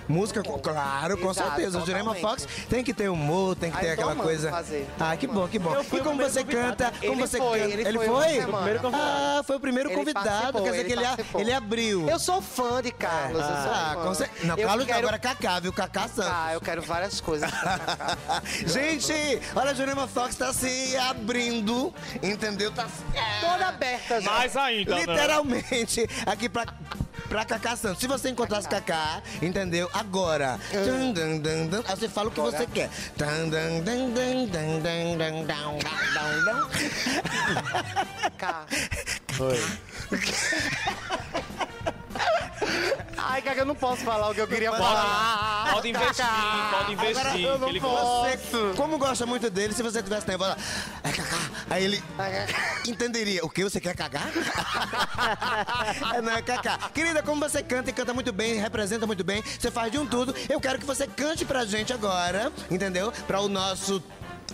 [SPEAKER 2] Música, com- claro, com
[SPEAKER 8] Exato,
[SPEAKER 2] certeza. O Jurema. Fox tem que ter humor, tem que
[SPEAKER 8] Ah,
[SPEAKER 2] ter aquela coisa.
[SPEAKER 8] fazer.
[SPEAKER 2] Ah, que bom, que bom. E como você canta? Como
[SPEAKER 8] Ele
[SPEAKER 2] você
[SPEAKER 8] foi,
[SPEAKER 2] canta?
[SPEAKER 8] ele foi
[SPEAKER 2] foi?
[SPEAKER 4] Primeiro convidado.
[SPEAKER 2] Ah, foi o primeiro
[SPEAKER 8] Ele
[SPEAKER 2] convidado. Quer dizer
[SPEAKER 8] ele
[SPEAKER 2] que ele, ele abriu.
[SPEAKER 8] Eu sou fã de Carlos, eu sou
[SPEAKER 2] Ah,
[SPEAKER 8] fã.
[SPEAKER 2] com certeza. Não,
[SPEAKER 8] Eu
[SPEAKER 2] Carlos
[SPEAKER 8] quero-
[SPEAKER 2] agora é Cacá, viu? Cacá Santos.
[SPEAKER 8] Ah, eu quero várias coisas.
[SPEAKER 2] Gente, olha, a Jurema Fox tá se abrindo, entendeu? Tá
[SPEAKER 8] Toda aberta já.
[SPEAKER 3] Mais ainda, né?
[SPEAKER 2] literalmente aqui pra, pra Cacá Santos. Se você encontrasse Cacá, entendeu? Agora. Tum, dum, dum, dum. Aí você fala o que você quer. Tum, dum, dum, dum, dum, dum, dum, dum, dum, dum.
[SPEAKER 8] Cá. Ai, cara, eu não posso falar o que eu queria falar.
[SPEAKER 9] Pode investir, pode investir.
[SPEAKER 8] eu não
[SPEAKER 9] que ele
[SPEAKER 8] posso.
[SPEAKER 2] Você, como gosta muito dele, se você tivesse tempo, fala, é Cacá. Aí ele entenderia. O que? Você quer cagar? é, não é Cacá. Querida, como você canta e canta muito bem, representa muito bem, você faz de um tudo. Eu quero que você cante pra gente agora, entendeu? Pra o nosso.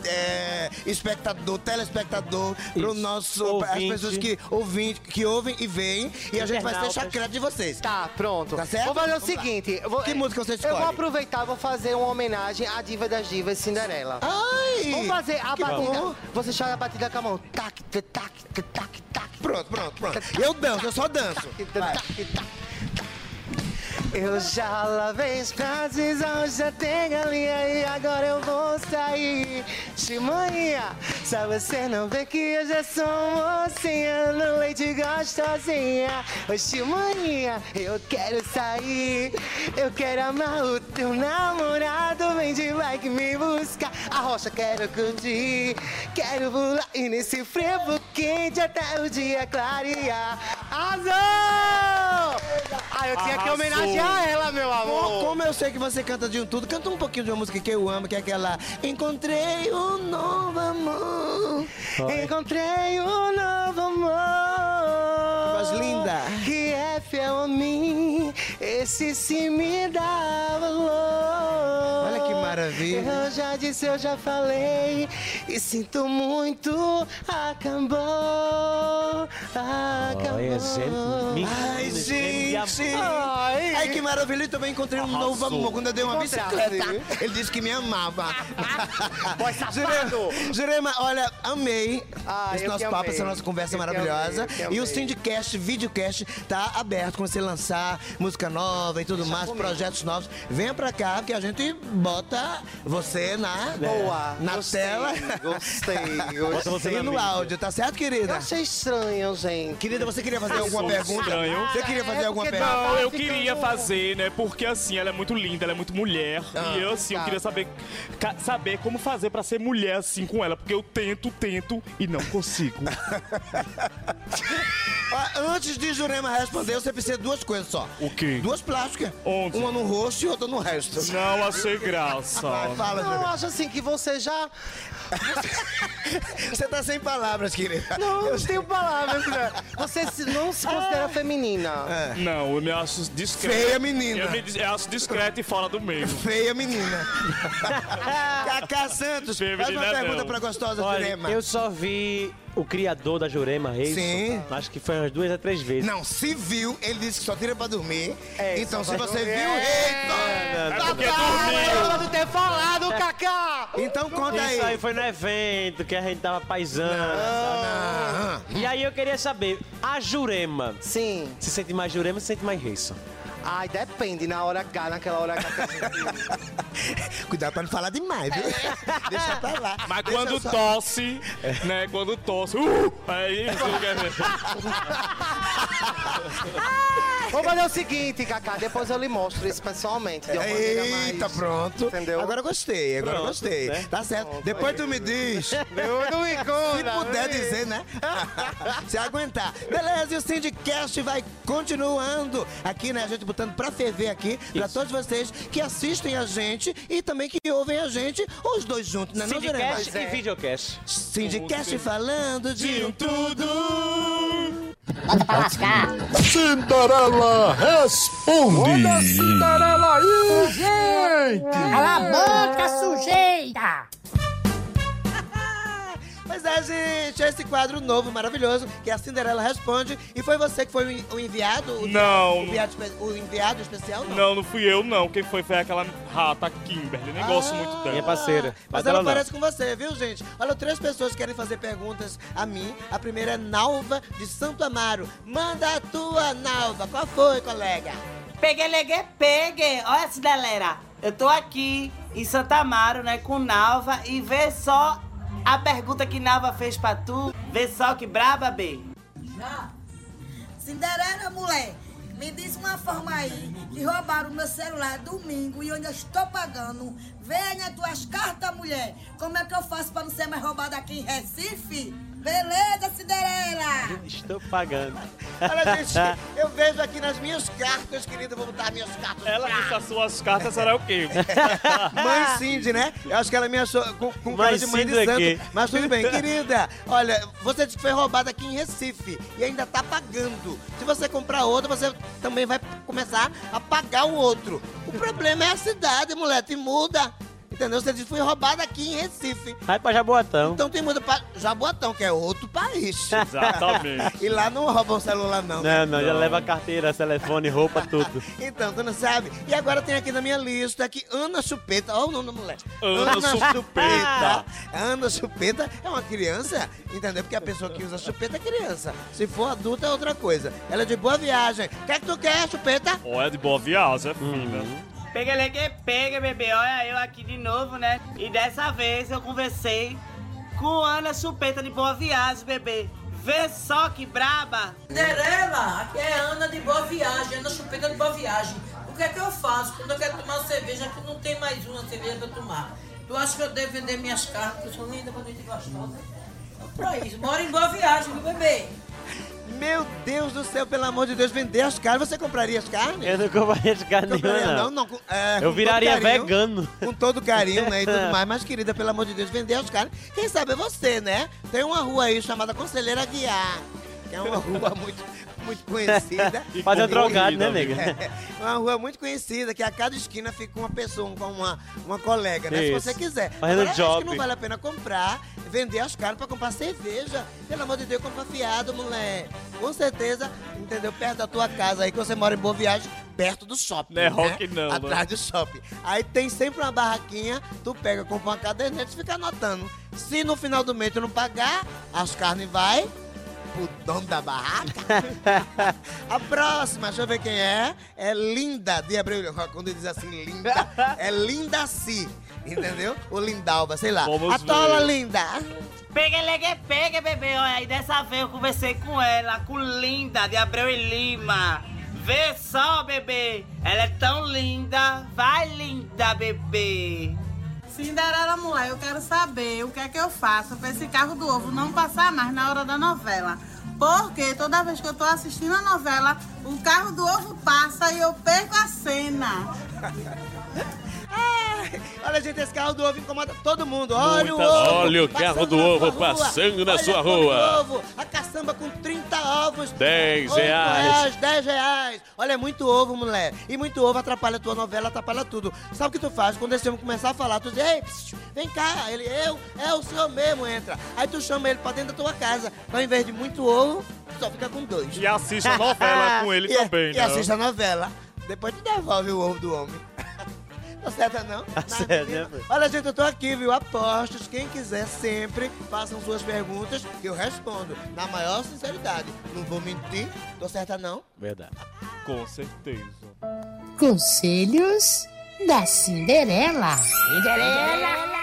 [SPEAKER 2] É, espectador, telespectador, pro
[SPEAKER 4] Isso.
[SPEAKER 2] nosso. As
[SPEAKER 4] Ouvinte.
[SPEAKER 2] pessoas que ouvem, que ouvem e veem. E a gente vai ser chacrado de vocês.
[SPEAKER 8] Tá, pronto.
[SPEAKER 2] Tá certo?
[SPEAKER 8] Vou fazer o
[SPEAKER 2] Vamos
[SPEAKER 8] seguinte. eu Vou,
[SPEAKER 2] Que música você
[SPEAKER 8] Eu
[SPEAKER 2] escolhe?
[SPEAKER 8] vou aproveitar e vou fazer uma homenagem à diva das divas, Cinderela.
[SPEAKER 2] Ai!
[SPEAKER 8] Vamos fazer a batida.
[SPEAKER 2] bom.
[SPEAKER 8] Você chora a batida com a mão. Tac, tac, tac, tac, tac.
[SPEAKER 2] Pronto, pronto, pronto. Eu danço, eu só danço. Vai.
[SPEAKER 8] Eu já lavei os pratos, já tenho a linha e agora eu vou sair de manhã. Só você não vê que eu já sou mocinha no leite gostosinha. Hoje manhã eu quero sair, eu quero amar o teu namorado. Vem de bike me buscar, a rocha quero curtir, quero pular e nesse frevo quente até o dia clarear. Arrasou! Ah, eu tinha que
[SPEAKER 3] Arrasou.
[SPEAKER 8] homenagear ela, meu amor.
[SPEAKER 2] como eu sei que você canta de um tudo, canta um pouquinho de uma música que eu amo, que é aquela Encontrei um novo amor.
[SPEAKER 8] Encontrei um novo amor.
[SPEAKER 2] Voz linda.
[SPEAKER 8] Que é fiel a mim. Esse sim me dá valor.
[SPEAKER 2] Olha que maravilha.
[SPEAKER 8] Eu já disse, eu já falei. E sinto muito. Acabou. Acabou.
[SPEAKER 4] Olha. Me-
[SPEAKER 2] Ai, gente!
[SPEAKER 8] Ai.
[SPEAKER 2] Ai, que maravilha! Eu também encontrei um novo amor. Quando eu dei uma bicicleta, ele disse que me amava.
[SPEAKER 8] Boy safado.
[SPEAKER 2] Jurema, Jurema, olha, amei
[SPEAKER 8] Ah,
[SPEAKER 2] esse nosso papo,
[SPEAKER 8] amei.
[SPEAKER 2] essa nossa conversa
[SPEAKER 8] Eu
[SPEAKER 2] maravilhosa.
[SPEAKER 8] amei,
[SPEAKER 2] E o. Syndicast, videocast, tá aberto. Quando você lançar música nova e tudo mais, projetos novos, venha pra cá que a gente bota você na,
[SPEAKER 8] Boa.
[SPEAKER 2] na
[SPEAKER 8] gostei,
[SPEAKER 2] tela
[SPEAKER 8] Gostei,
[SPEAKER 4] você
[SPEAKER 8] gostei.
[SPEAKER 2] e
[SPEAKER 4] na
[SPEAKER 2] no
[SPEAKER 4] mídia.
[SPEAKER 2] áudio, tá certo,
[SPEAKER 8] Eu
[SPEAKER 2] querida?
[SPEAKER 8] achei estranho, gente.
[SPEAKER 2] Querida, você queria fazer alguma
[SPEAKER 3] sou
[SPEAKER 2] pergunta?
[SPEAKER 3] estranho.
[SPEAKER 2] Você queria fazer
[SPEAKER 8] É,
[SPEAKER 2] alguma
[SPEAKER 8] porque
[SPEAKER 2] pergunta?
[SPEAKER 3] Não, eu queria fazer, né? Porque assim, ela é muito linda, ela é muito mulher.
[SPEAKER 2] Ah.
[SPEAKER 3] e eu, assim, eu queria saber, saber como fazer pra ser mulher assim com ela. Porque eu tento, tento e não consigo.
[SPEAKER 2] Ah, Antes de Jurema responder, você precisa de duas coisas só.
[SPEAKER 3] O quê?
[SPEAKER 2] Duas plásticas.
[SPEAKER 3] Onde?
[SPEAKER 2] Uma no rosto e outra no resto.
[SPEAKER 3] não achei graça.
[SPEAKER 2] Vai, fala,
[SPEAKER 8] Não, eu acho assim que você já.
[SPEAKER 2] Você tá sem palavras, querida.
[SPEAKER 8] Não, não tenho palavras, né? Você se- não se considera feminina?
[SPEAKER 3] Não, eu me acho discreto.
[SPEAKER 2] Feia menina.
[SPEAKER 3] Eu me dis- eu acho discreto e fora do meio.
[SPEAKER 2] Feia menina. Cacá Santos,
[SPEAKER 3] Feia
[SPEAKER 2] faz uma
[SPEAKER 3] menina,
[SPEAKER 2] pergunta
[SPEAKER 3] não.
[SPEAKER 2] pra gostosa
[SPEAKER 4] Olha,
[SPEAKER 2] Jurema.
[SPEAKER 4] eu só vi o criador da Jurema Reis.
[SPEAKER 2] Sim.
[SPEAKER 4] Acho que foi umas duas a três vezes.
[SPEAKER 2] Não, se viu, ele disse que só tira pra dormir.
[SPEAKER 4] É,
[SPEAKER 2] então, se você viu,
[SPEAKER 3] É
[SPEAKER 2] eita!
[SPEAKER 3] porque
[SPEAKER 8] Era
[SPEAKER 3] dormiu.
[SPEAKER 8] de ter falado, Cacá!
[SPEAKER 2] Então conta aí.
[SPEAKER 4] Isso aí foi no evento que a gente tava paisando.
[SPEAKER 2] Ah,
[SPEAKER 4] E aí eu queria saber, a Jurema,
[SPEAKER 8] Sim.
[SPEAKER 4] se sente mais Jurema ou se sente mais Reisa?
[SPEAKER 8] Ai, depende, na hora H, naquela hora H.
[SPEAKER 2] Cuidado pra não falar demais, viu? Deixa pra lá.
[SPEAKER 3] Mas
[SPEAKER 2] Deixa
[SPEAKER 3] quando
[SPEAKER 2] só-
[SPEAKER 3] tosse, né? Quando tosse, uh, aí você quer ver.
[SPEAKER 8] Vamos fazer o seguinte, Cacá, depois eu lhe mostro isso pessoalmente. De uma maneira mais...
[SPEAKER 2] Eita, pronto.
[SPEAKER 8] Entendeu?
[SPEAKER 2] Agora gostei, agora
[SPEAKER 4] Pronto,
[SPEAKER 2] gostei.
[SPEAKER 4] né?
[SPEAKER 2] Tá certo. Depois tu me diz.
[SPEAKER 8] Eu não me
[SPEAKER 2] Se puder dizer, né? Se aguentar. Beleza, e o Syndicast vai continuando aqui, né? A gente botando pra ferver aqui, pra todos vocês que assistem a gente e também que ouvem a gente, os dois juntos, né? Não, Jurema?
[SPEAKER 4] Syndicast e videocast.
[SPEAKER 2] Syndicast falando de um tudo.
[SPEAKER 7] Bota pra lascar.
[SPEAKER 1] Cinderela responde.
[SPEAKER 10] Cinderela aí, gente!
[SPEAKER 7] Cala a boca, sujeira!
[SPEAKER 2] É, gente, esse quadro novo, maravilhoso, que é a Cinderela Responde. E foi você que foi o en- o enviado? O,
[SPEAKER 3] Não.
[SPEAKER 2] O enviado, o enviado especial, não?
[SPEAKER 3] Não, não fui eu, não. Quem foi foi aquela rata Kimberly. Nem gosto muito
[SPEAKER 2] Ah,
[SPEAKER 3] dela.
[SPEAKER 4] Minha parceira.
[SPEAKER 2] Mas
[SPEAKER 4] Mas
[SPEAKER 2] ela
[SPEAKER 4] ela não.
[SPEAKER 2] parece com você, viu, gente? Olha, três pessoas querem fazer perguntas a mim. A primeira é Nalva, de Santo Amaro. Manda a tua, Nalva. Qual foi, colega?
[SPEAKER 11] Peguei, leguei, peguei. Olha essa galera. Eu tô aqui em Santa Amaro, né, com Nalva e vê só a pergunta que Nalva fez pra tu. Vê só que braba, B.
[SPEAKER 12] Já. Cinderela, mulher, me diz uma forma aí que roubaram meu celular domingo e onde eu estou pagando. Nas tuas cartas, mulher. Como é que eu faço pra não ser mais roubada aqui em Recife? Beleza, Cinderela?
[SPEAKER 4] Estou pagando.
[SPEAKER 2] Olha, gente, eu vejo aqui nas minhas cartas, querida, vou botar minhas cartas.
[SPEAKER 3] Ela disse as suas cartas, será o quê?
[SPEAKER 2] Mãe Cindy, né? Eu acho que ela me achou com, com
[SPEAKER 4] Mãe
[SPEAKER 2] cara de mãe de santo.
[SPEAKER 4] aqui.
[SPEAKER 2] Mas tudo bem, querida. Olha, você disse que foi roubada aqui em Recife e ainda tá pagando. Se você comprar outra, você também vai começar a pagar o outro. O problema é a cidade, mulher, te muda. Entendeu? Você disse que foi roubada aqui em Recife.
[SPEAKER 4] Vai pra Jaboatão.
[SPEAKER 2] Então tem muda pra Jaboatão, que é outro país.
[SPEAKER 3] Exatamente.
[SPEAKER 2] e lá não roubam celular, não. né?
[SPEAKER 4] Não, não, já leva carteira, telefone, roupa, tudo.
[SPEAKER 2] Então, tu não sabe? E agora tem aqui na minha lista aqui Ana Chupeta. Olha o nome da mulher.
[SPEAKER 3] Ana
[SPEAKER 2] Chupeta. Ana Chupeta é uma criança, entendeu? Porque a pessoa que usa chupeta é criança. Se for adulta é outra coisa. Ela é de boa viagem. O que é que tu quer, Chupeta?
[SPEAKER 3] Olha, de boa viagem, é fina.
[SPEAKER 11] Peguei, leguei, pega, bebê. Olha eu aqui de novo, né? E dessa vez eu conversei com Ana Chupeta de Boa Viagem, bebê. Vê só que braba.
[SPEAKER 12] Cinderela, aqui é Ana de Boa Viagem, Ana Chupeta de Boa Viagem. O que é que eu faço quando eu quero tomar cerveja que não tem mais uma cerveja pra tomar? Tu acha que eu devo vender minhas cartas, que eu sou linda, bonita e gostosa? Então, pra isso, moro em Boa Viagem, meu bebê.
[SPEAKER 2] Meu Deus do céu, pelo amor de Deus, vender as carnes. Você compraria as carnes?
[SPEAKER 4] Eu não compraria de carne
[SPEAKER 2] Compraria,
[SPEAKER 4] nenhuma,
[SPEAKER 2] não, não. é,
[SPEAKER 4] Eu viraria
[SPEAKER 2] carinho.
[SPEAKER 4] vegano.
[SPEAKER 2] Com todo carinho, né? E tudo mais. Mas, querida, pelo amor de Deus, vender as carnes. Quem sabe é você, né? Tem uma rua aí chamada Conselheira Guiar. É uma rua muito, muito conhecida.
[SPEAKER 4] Fazer trocado, né, nega?
[SPEAKER 2] É, uma rua muito conhecida, que a cada esquina fica uma pessoa, com uma, uma colega, né? Se
[SPEAKER 4] Isso.
[SPEAKER 2] você quiser.
[SPEAKER 4] Fazendo
[SPEAKER 2] Agora, acho que
[SPEAKER 4] job.
[SPEAKER 2] não vale a pena comprar, vender as carnes pra comprar cerveja. Pelo amor de Deus, compra fiado, mulher. Com certeza, entendeu? Perto da tua casa aí, que você mora em Boa Viagem, perto do shopping.
[SPEAKER 3] Não é rock não, né?
[SPEAKER 2] Atrás do shopping. Aí tem sempre uma barraquinha, tu pega, compra uma caderneta e fica anotando. Se no final do mês tu não pagar, as carnes vai pro dono da barraca. A próxima, deixa eu ver quem é. É Linda de Abreu. Quando diz assim, Linda, é Linda Si. Entendeu? Ou Lindalva, sei lá.
[SPEAKER 3] Vamos
[SPEAKER 2] Atola,
[SPEAKER 3] ver.
[SPEAKER 2] Linda.
[SPEAKER 11] Pega, legue, pega, bebê. Olha, e dessa vez eu conversei com ela, com Linda, de Abreu e Lima. Vê só, bebê. Ela é tão linda. Vai, linda, bebê.
[SPEAKER 13] Cinderela, mulher, eu quero saber o que é que eu faço pra esse carro do ovo não passar mais na hora da novela. Porque toda vez que eu tô assistindo a novela, o carro do ovo passa e eu perco a cena.
[SPEAKER 2] Olha, gente, esse carro do ovo incomoda todo mundo. Olha o ovo.
[SPEAKER 6] Olha o carro
[SPEAKER 2] passando
[SPEAKER 6] do
[SPEAKER 2] na
[SPEAKER 6] ovo
[SPEAKER 2] sua rua.
[SPEAKER 6] passando na
[SPEAKER 2] Olha
[SPEAKER 6] sua rua.
[SPEAKER 2] do ovo, A caçamba com 30 ovos.
[SPEAKER 6] 10
[SPEAKER 2] Oito
[SPEAKER 6] reais.
[SPEAKER 2] 10 reais. Olha, é muito ovo, mulher. E muito ovo atrapalha a tua novela, atrapalha tudo. Sabe o que tu faz? Quando esse homem começar a falar, tu diz, ei, psiu, vem cá. Ele, eu, é o senhor mesmo, entra. Aí tu chama ele pra dentro da tua casa. Ao invés de muito ovo, tu só fica com dois.
[SPEAKER 3] E assiste a novela com ele
[SPEAKER 2] E-
[SPEAKER 3] também,
[SPEAKER 2] E
[SPEAKER 3] né?
[SPEAKER 2] assiste a novela. Depois tu devolve o ovo do homem. Tá certo, não?
[SPEAKER 4] Tá
[SPEAKER 2] Tá, menino?
[SPEAKER 4] né,
[SPEAKER 2] Olha, gente, eu tô aqui, viu? Apostos. Quem quiser sempre, façam suas perguntas que eu respondo. Na maior sinceridade. Não vou mentir. Tô certa, não?
[SPEAKER 6] Verdade.
[SPEAKER 3] Com certeza.
[SPEAKER 7] Conselhos da Cinderela. Cinderela.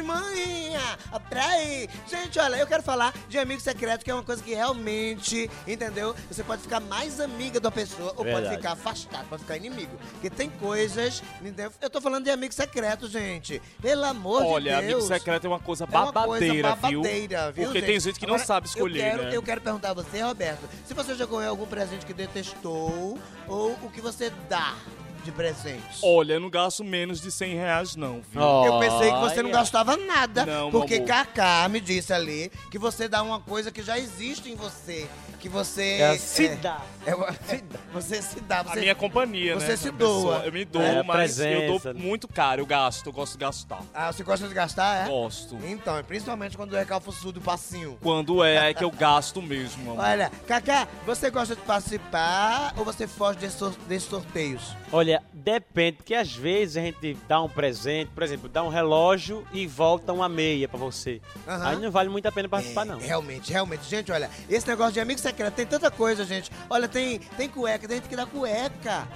[SPEAKER 2] Cinderela, chumaninha, praia. Gente, olha, eu quero falar de amigo secreto, que é uma coisa que realmente, entendeu? Você pode ficar mais amiga da pessoa ou
[SPEAKER 6] Verdade.
[SPEAKER 2] pode ficar afastado, pode ficar inimigo. Porque tem coisas, entendeu? Eu tô falando de amigo secreto, gente. Pelo amor
[SPEAKER 3] Olha,
[SPEAKER 2] de Deus.
[SPEAKER 3] amigo secreto é uma coisa
[SPEAKER 2] É uma
[SPEAKER 3] babadeira,
[SPEAKER 2] coisa
[SPEAKER 3] viu?
[SPEAKER 2] babadeira, viu?
[SPEAKER 3] Porque
[SPEAKER 2] gente?
[SPEAKER 3] tem gente que não
[SPEAKER 2] Agora,
[SPEAKER 3] sabe escolher,
[SPEAKER 2] eu quero,
[SPEAKER 3] né?
[SPEAKER 2] Eu quero perguntar a você, Roberto, se você já ganhou algum presente que detestou ou o que você dá de presente.
[SPEAKER 3] Olha, eu não gasto menos de 100 reais, não, viu?
[SPEAKER 2] Eu pensei que você não gastava nada.
[SPEAKER 3] Não,
[SPEAKER 2] porque
[SPEAKER 3] meu amor.
[SPEAKER 2] Kaká me disse ali que você dá uma coisa que já existe em você. Que você.
[SPEAKER 4] É, se dá.
[SPEAKER 2] é uma- você se dá.
[SPEAKER 3] A
[SPEAKER 2] Você,
[SPEAKER 3] minha companhia, né?
[SPEAKER 2] você se
[SPEAKER 3] a pessoa.
[SPEAKER 2] doa.
[SPEAKER 3] Eu me dou,
[SPEAKER 4] É,
[SPEAKER 3] mas eu
[SPEAKER 4] presença.
[SPEAKER 3] dou muito caro. Eu gasto, eu gosto de gastar.
[SPEAKER 2] Ah, você gosta de gastar, é?
[SPEAKER 3] Gosto.
[SPEAKER 2] Então, é principalmente quando é calço do passinho.
[SPEAKER 3] Quando é, é que eu gasto mesmo, amor.
[SPEAKER 2] Olha, Kaká, você gosta de participar ou você foge desses, sor- desses sorteios?
[SPEAKER 4] Olha, depende, porque às vezes a gente dá um presente, por exemplo, dá um relógio e volta uma meia pra você.
[SPEAKER 2] Aham.
[SPEAKER 4] Aí não vale muito a pena participar, não.
[SPEAKER 2] Realmente, realmente. Gente, olha, esse negócio de amigo secreto tem tanta coisa, gente. Olha, tem, tem cueca, tem gente que dá cueca.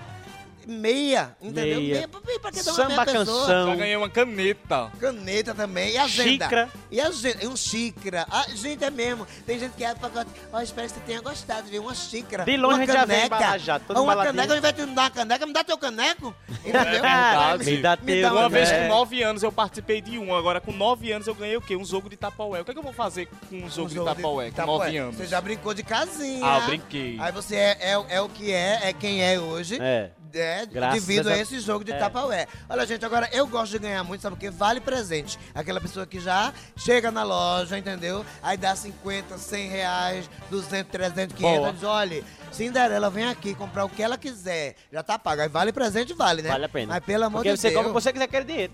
[SPEAKER 2] Meia, entendeu?
[SPEAKER 4] Meia.
[SPEAKER 2] pra, pra que dar uma
[SPEAKER 4] Samba
[SPEAKER 2] meia pessoa?
[SPEAKER 4] canção.
[SPEAKER 3] Já ganhei uma caneta.
[SPEAKER 2] Caneta também. E agenda?
[SPEAKER 4] Xícara.
[SPEAKER 2] E agenda? E um xícara. Ah, gente, é mesmo. Tem gente que abre pacote. Ó, espero que você tenha gostado, viu? Uma xícara.
[SPEAKER 4] De longe
[SPEAKER 2] uma
[SPEAKER 4] a gente já vem
[SPEAKER 2] caneca.
[SPEAKER 4] embalajado, todo
[SPEAKER 2] uma
[SPEAKER 4] embaladinho.
[SPEAKER 2] caneca, ao invés de me dar uma caneca, me dá teu caneco. Entendeu?
[SPEAKER 3] É.
[SPEAKER 4] Me dá
[SPEAKER 2] Me
[SPEAKER 4] teu,
[SPEAKER 2] dá
[SPEAKER 3] Uma
[SPEAKER 2] uma
[SPEAKER 3] vez
[SPEAKER 2] É.
[SPEAKER 3] com 9 anos eu participei de um, agora com 9 anos eu ganhei o quê? Um jogo de tapaué. O que, é que eu vou fazer com um jogo,
[SPEAKER 2] Um
[SPEAKER 3] de
[SPEAKER 2] jogo
[SPEAKER 3] tapaué com. 9 anos?
[SPEAKER 2] Você já brincou de casinha.
[SPEAKER 3] Ah, eu brinquei.
[SPEAKER 2] Aí você é, é, é o que é, é quem é hoje.
[SPEAKER 4] É.
[SPEAKER 2] É,
[SPEAKER 4] Graças
[SPEAKER 2] devido a esse jogo de
[SPEAKER 4] É.
[SPEAKER 2] Tapaué. Olha, gente, agora eu gosto de ganhar muito, sabe por quê? Vale presente. Aquela pessoa que já chega na loja, entendeu? Aí dá 50, 100 reais, 200, 300, 500.
[SPEAKER 4] Boa.
[SPEAKER 2] Diz, olha, Cinderela vem aqui comprar o que ela quiser. Já tá pago. Aí vale presente, vale, né?
[SPEAKER 4] Vale a pena.
[SPEAKER 2] Mas pelo amor
[SPEAKER 4] Porque
[SPEAKER 2] de
[SPEAKER 4] você
[SPEAKER 2] Deus.
[SPEAKER 4] compra o que você quiser, quer dinheiro.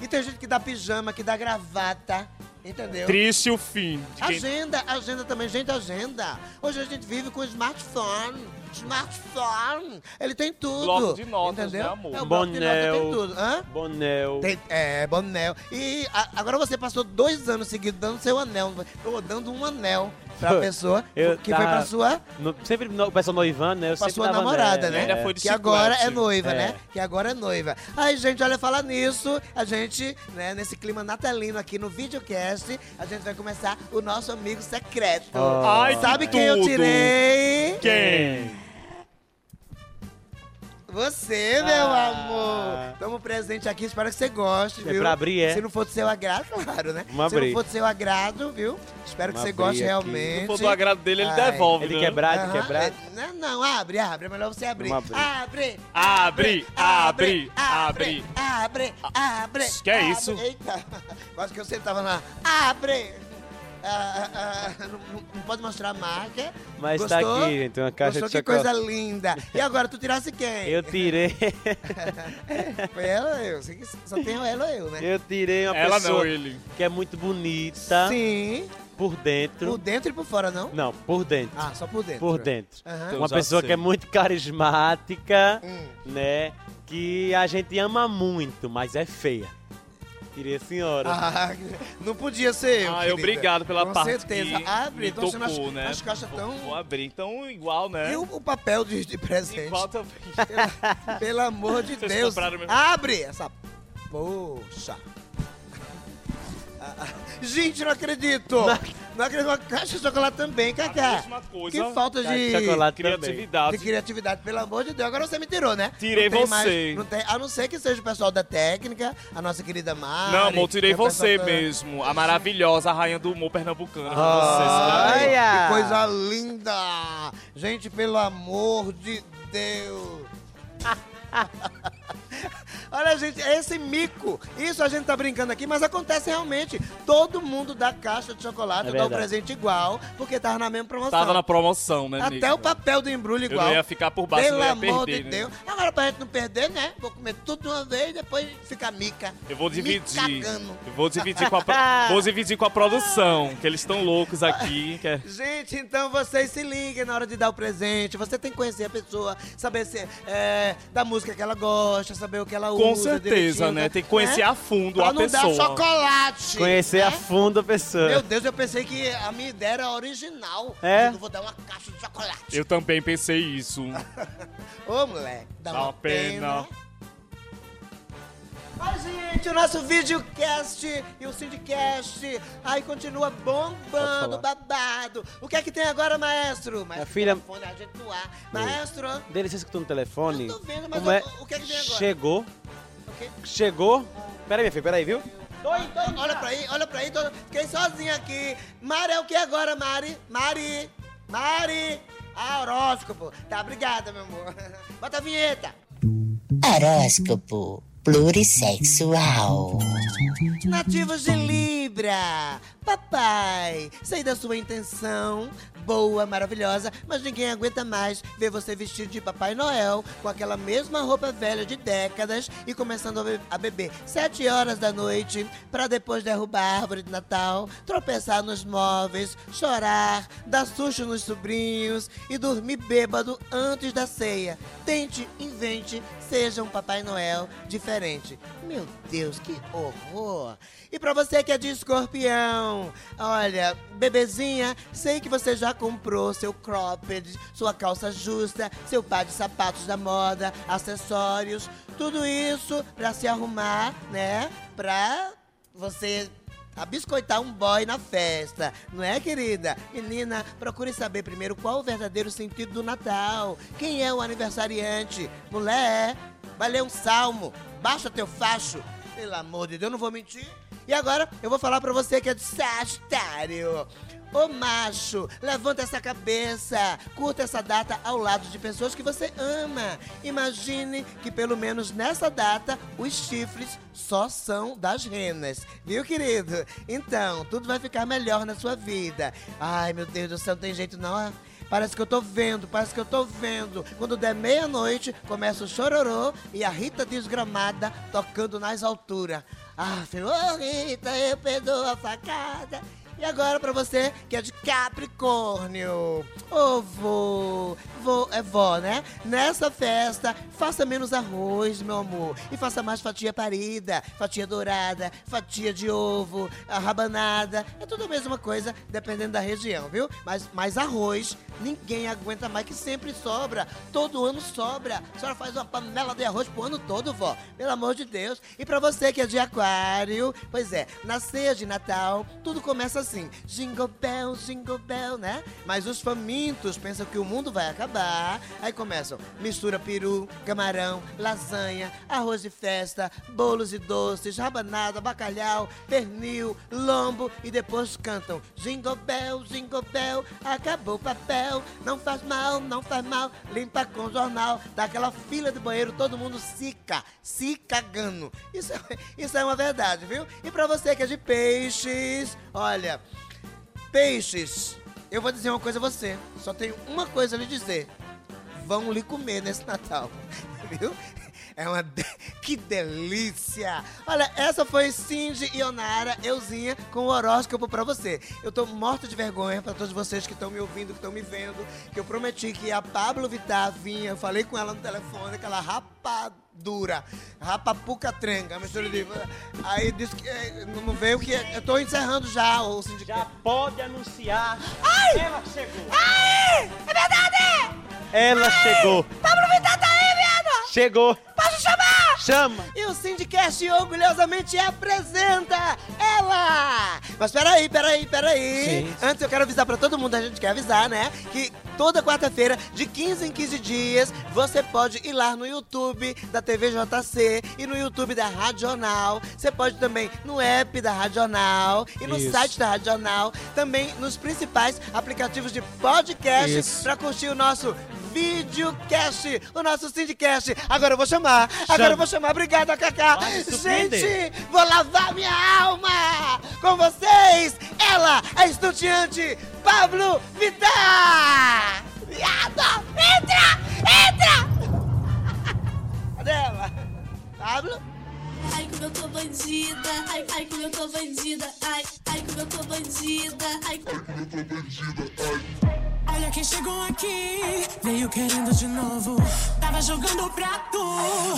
[SPEAKER 2] E tem gente que dá pijama, que dá gravata, entendeu?
[SPEAKER 3] Triste o fim. De quem...
[SPEAKER 2] Agenda, agenda também, gente, agenda. Hoje a gente vive com smartphone. Smartphone. Ele tem tudo.
[SPEAKER 3] Bloco de notas,
[SPEAKER 2] entendeu?
[SPEAKER 3] né, amor?
[SPEAKER 2] É, o bloco de notas tem
[SPEAKER 4] Bonel.
[SPEAKER 2] tudo. Hã?
[SPEAKER 4] Bonel.
[SPEAKER 2] Tem, é, bonel. E a- agora você passou dois anos seguidos dando seu anel. Ou dando um anel pra pessoa
[SPEAKER 4] Eu
[SPEAKER 2] que foi
[SPEAKER 4] tava-
[SPEAKER 2] pra sua,
[SPEAKER 4] No- sempre no, o pessoal noivando, né? Eu
[SPEAKER 2] pra
[SPEAKER 4] sempre
[SPEAKER 2] sua namorada,
[SPEAKER 4] anel.
[SPEAKER 2] né?
[SPEAKER 3] Ainda foi de
[SPEAKER 2] que agora é noiva,
[SPEAKER 4] É.
[SPEAKER 2] né? Que agora é noiva. Aí, gente, olha, falar nisso, a gente, né, nesse clima natalino aqui no videocast, a gente vai começar o nosso amigo secreto.
[SPEAKER 3] Ai, que
[SPEAKER 2] Sabe quem eu
[SPEAKER 3] tudo.
[SPEAKER 2] tirei?
[SPEAKER 3] Quem?
[SPEAKER 2] Você, meu
[SPEAKER 4] Ah.
[SPEAKER 2] amor. Tamo presente aqui, espero que você goste,
[SPEAKER 4] É
[SPEAKER 2] viu?
[SPEAKER 4] pra abrir, é?
[SPEAKER 2] Se não for do seu agrado, claro, né?
[SPEAKER 4] Vamos
[SPEAKER 2] Se
[SPEAKER 4] abrir.
[SPEAKER 2] não for do seu agrado, viu? Espero que
[SPEAKER 4] Vamos
[SPEAKER 2] você goste
[SPEAKER 4] aqui.
[SPEAKER 2] realmente.
[SPEAKER 3] Se for do agrado dele, ele
[SPEAKER 2] Ai.
[SPEAKER 3] devolve,
[SPEAKER 4] Ele
[SPEAKER 3] né?
[SPEAKER 4] quebrar, de
[SPEAKER 2] Aham,
[SPEAKER 4] quebrar.
[SPEAKER 2] é, Não, não, abre, abre. É melhor você abrir.
[SPEAKER 4] Abrir.
[SPEAKER 2] Abre,
[SPEAKER 3] Abre, abre, abre.
[SPEAKER 2] abre, abre.
[SPEAKER 3] Que é
[SPEAKER 2] abre.
[SPEAKER 3] isso?
[SPEAKER 2] Eita, quase que eu sentava lá. Abre. Ah, ah, ah, não, não- pode mostrar a marca.
[SPEAKER 4] Mas tá
[SPEAKER 2] Gostou?
[SPEAKER 4] aqui, gente, uma caixa
[SPEAKER 2] Gostou?
[SPEAKER 4] de
[SPEAKER 2] Que
[SPEAKER 4] chocolate.
[SPEAKER 2] coisa linda. E agora, tu tirasse quem?
[SPEAKER 4] Eu tirei.
[SPEAKER 2] Foi ela ou eu? Que Só tem ela ou eu, né?
[SPEAKER 4] eu tirei uma
[SPEAKER 3] Ela
[SPEAKER 4] pessoa
[SPEAKER 3] não, ele.
[SPEAKER 4] que é muito bonita
[SPEAKER 2] Sim.
[SPEAKER 4] por dentro.
[SPEAKER 2] Por dentro e por fora, não?
[SPEAKER 4] Não, por dentro.
[SPEAKER 2] Ah, só por dentro.
[SPEAKER 4] por dentro.
[SPEAKER 3] Então
[SPEAKER 4] Uma pessoa
[SPEAKER 3] sei.
[SPEAKER 4] que é muito carismática,
[SPEAKER 2] Hum.
[SPEAKER 4] né? Que a gente ama muito, mas é feia. Tirei a senhora.
[SPEAKER 2] Ah, não podia ser eu,
[SPEAKER 3] Ah,
[SPEAKER 2] querida.
[SPEAKER 3] obrigado pela
[SPEAKER 2] Com
[SPEAKER 3] parte
[SPEAKER 2] certeza.
[SPEAKER 3] que
[SPEAKER 2] Abre,
[SPEAKER 3] me
[SPEAKER 2] então você não
[SPEAKER 3] tocou,
[SPEAKER 2] acha-
[SPEAKER 3] né?
[SPEAKER 2] as caixas
[SPEAKER 3] Vou-
[SPEAKER 2] tão-
[SPEAKER 3] Vou abrir, então igual, né?
[SPEAKER 2] E o, o papel de, de presente?
[SPEAKER 3] Igual também.
[SPEAKER 2] Pelo amor de
[SPEAKER 3] Vocês
[SPEAKER 2] Deus. Abre essa. Poxa. Gente, não acredito! Não acredito, uma caixa de chocolate também, Cacá.
[SPEAKER 3] mesma coisa.
[SPEAKER 2] Que falta de...
[SPEAKER 3] de chocolate Criatividade.
[SPEAKER 2] De criatividade, pelo amor de Deus. Agora você me tirou, né?
[SPEAKER 3] Tirei
[SPEAKER 2] Não tem
[SPEAKER 3] você.
[SPEAKER 2] mais- não tem- a não ser que seja o pessoal da técnica, a nossa querida Mari.
[SPEAKER 3] Não, amor, tirei
[SPEAKER 2] é
[SPEAKER 3] você
[SPEAKER 2] da-
[SPEAKER 3] mesmo. A maravilhosa, a rainha do humor pernambucano.
[SPEAKER 2] Ai,
[SPEAKER 3] Você,
[SPEAKER 2] que coisa linda! Gente, pelo amor de Deus! Olha, gente, é esse mico. Isso a gente tá brincando aqui, mas acontece realmente. Todo mundo dá caixa de chocolate,
[SPEAKER 3] É
[SPEAKER 2] dá o
[SPEAKER 3] verdade.
[SPEAKER 2] presente igual, porque tava na mesma promoção.
[SPEAKER 3] Tava na promoção, né,
[SPEAKER 2] Até
[SPEAKER 3] Nico?
[SPEAKER 2] o papel do embrulho
[SPEAKER 3] Eu
[SPEAKER 2] igual.
[SPEAKER 3] não ia ficar por baixo,
[SPEAKER 2] Pelo
[SPEAKER 3] eu ia
[SPEAKER 2] amor
[SPEAKER 3] perder,
[SPEAKER 2] de
[SPEAKER 3] né?
[SPEAKER 2] Deus. Agora, pra gente não perder, né? Vou comer tudo de uma vez e depois ficar mica.
[SPEAKER 3] Eu vou dividir.
[SPEAKER 2] cagando.
[SPEAKER 3] Eu vou dividir com a, pro- vou dividir com a produção, que eles estão loucos aqui. Que é...
[SPEAKER 2] Gente, então vocês se liguem na hora de dar o presente. Você tem que conhecer a pessoa, saber se é, da música que ela gosta, saber o que ela usa.
[SPEAKER 3] Com certeza,
[SPEAKER 2] direitinho,
[SPEAKER 3] né? Tem que conhecer a fundo
[SPEAKER 2] pra
[SPEAKER 3] a
[SPEAKER 2] não
[SPEAKER 3] pessoa.
[SPEAKER 2] dar chocolate.
[SPEAKER 4] Conhecer
[SPEAKER 2] né?
[SPEAKER 4] a fundo a pessoa.
[SPEAKER 2] Meu Deus, eu pensei que a minha ideia era original.
[SPEAKER 4] É?
[SPEAKER 2] Eu vou dar uma caixa de chocolate.
[SPEAKER 3] Eu também pensei isso.
[SPEAKER 2] Ô, moleque, dá,
[SPEAKER 3] Dá
[SPEAKER 2] uma
[SPEAKER 3] uma
[SPEAKER 2] pena.
[SPEAKER 3] pena.
[SPEAKER 2] Mas, gente, o nosso videocast e o Syndicast aí continua bombando, babado. O que é que tem agora, maestro? Maestro,
[SPEAKER 4] Minha filha-
[SPEAKER 2] telefone, a gente no ar. Maestro,
[SPEAKER 4] Dele, você escutou no telefone?
[SPEAKER 2] Eu tô vendo, mas
[SPEAKER 4] é?
[SPEAKER 2] o que é que tem agora?
[SPEAKER 4] Chegou.
[SPEAKER 2] O quê?
[SPEAKER 4] Chegou. Peraí, minha filha, peraí, viu?
[SPEAKER 2] olha pra aí, olha pra aí. tô- fiquei sozinha aqui. Mari é o que agora, Mari? Mari, Mari. Ah, horóscopo. Tá, obrigada, meu amor. Bota a vinheta.
[SPEAKER 14] Horóscopo plurissexual.
[SPEAKER 2] Nativos de Libra. Papai, sei da sua intenção. Boa, maravilhosa, mas ninguém aguenta mais ver você vestido de Papai Noel com aquela mesma roupa velha de décadas e começando a be- a beber sete horas da noite pra depois derrubar a árvore de Natal, tropeçar nos móveis, chorar, dar susto nos sobrinhos e dormir bêbado antes da ceia. Tente, invente, seja um Papai Noel diferente. Meu Deus, que horror! E pra você que é de escorpião, olha, bebezinha, sei que você já comprou seu cropped, sua calça justa, seu par de sapatos da moda, acessórios, tudo isso pra se arrumar, né? Pra você abiscoitar um boy na festa, não é, querida? Menina, procure saber primeiro qual o verdadeiro sentido do Natal. Quem é o aniversariante? Mulher, vai ler um salmo, baixa teu facho. Pelo amor de Deus, eu não vou mentir. E agora eu vou falar pra você que é de Sagitário. Ô macho, levanta essa cabeça, curta essa data ao lado de pessoas que você ama. Imagine que pelo menos nessa data os chifres só são das renas, viu, querido? Então, tudo vai ficar melhor na sua vida. Ai, meu Deus do céu, não tem jeito não. Parece que eu tô vendo, parece que eu tô vendo. Quando der meia-noite, começa o chororô e a Rita desgramada tocando nas alturas. Ah, filho, ô Rita, eu perdoo a facada. E agora pra você que é de Capricórnio. Ô vô, vô, é vó, né? Nessa festa, faça menos arroz, meu amor. E faça mais fatia parida, fatia dourada, fatia de ovo, rabanada. É tudo a mesma coisa, dependendo da região, viu? Mas mais arroz, ninguém aguenta mais, que sempre sobra. Todo ano sobra. A senhora faz uma panela de arroz pro ano todo, vó. Pelo amor de Deus. E pra você que é de aquário, pois é, na ceia de Natal, tudo começa assim. Jingle bell, jingle bell, né? Mas os famintos pensam que o mundo vai acabar. Aí começam, mistura peru, camarão, lasanha, arroz de festa, bolos e doces, rabanada, bacalhau, pernil, lombo e depois cantam Jingle bell, jingle bell, acabou o papel, não faz mal, não faz mal, limpa com jornal, daquela fila de banheiro, todo mundo sica, se cagando. Isso, é- isso é uma verdade, viu? E pra você que é de peixes, olha, peixes, eu vou dizer uma coisa a você, só tenho uma coisa a lhe dizer. Vão lhe comer nesse Natal, viu? É uma. de- Que delícia! Olha, essa foi Cindy e Onara, euzinha, com o horóscopo pra você. Eu tô morto de vergonha pra todos vocês que estão me ouvindo, que estão me vendo, que eu prometi que a Pablo Vittar vinha, eu falei com ela no telefone, aquela rapadura, rapapuca trenga, mistura de. Aí disse que eh, não veio que. Eu tô encerrando já o sindicato.
[SPEAKER 4] Já pode anunciar.
[SPEAKER 2] Ai!
[SPEAKER 4] Ela chegou.
[SPEAKER 2] Ai! É verdade!
[SPEAKER 4] Ela chegou.
[SPEAKER 2] Pablo Vittar tá aí!
[SPEAKER 4] Chegou.
[SPEAKER 2] Pode chamar!
[SPEAKER 4] Chama.
[SPEAKER 2] E o Syndicast orgulhosamente apresenta dela! Mas peraí, peraí, peraí.
[SPEAKER 4] Sim.
[SPEAKER 2] Antes eu quero avisar pra todo mundo, a gente quer avisar, né? Que toda quarta-feira, de 15 em 15 dias, você pode ir lá no YouTube da TV JC e no YouTube da Radional. Você pode também no app da Radional e no
[SPEAKER 4] Isso.
[SPEAKER 2] site da Radional. Também nos principais aplicativos de podcast
[SPEAKER 4] Isso.
[SPEAKER 2] pra curtir o nosso videocast, o nosso Syndicast. Agora eu vou chamar, agora
[SPEAKER 4] Chama.
[SPEAKER 2] eu vou chamar. Obrigado, Cacá. Gente, vou lavar minha alma com vocês. Ela, a estudiante Pablo Vittar. Viada, entra, entra. Cadê ela? Pablo?
[SPEAKER 15] Ai, como eu tô bandida, ai, ai, como eu tô bandida, ai, ai, como eu tô bandida, ai, como eu tô bandida, ai.
[SPEAKER 16] Quem chegou aqui, veio querendo de novo. Tava jogando pra tu,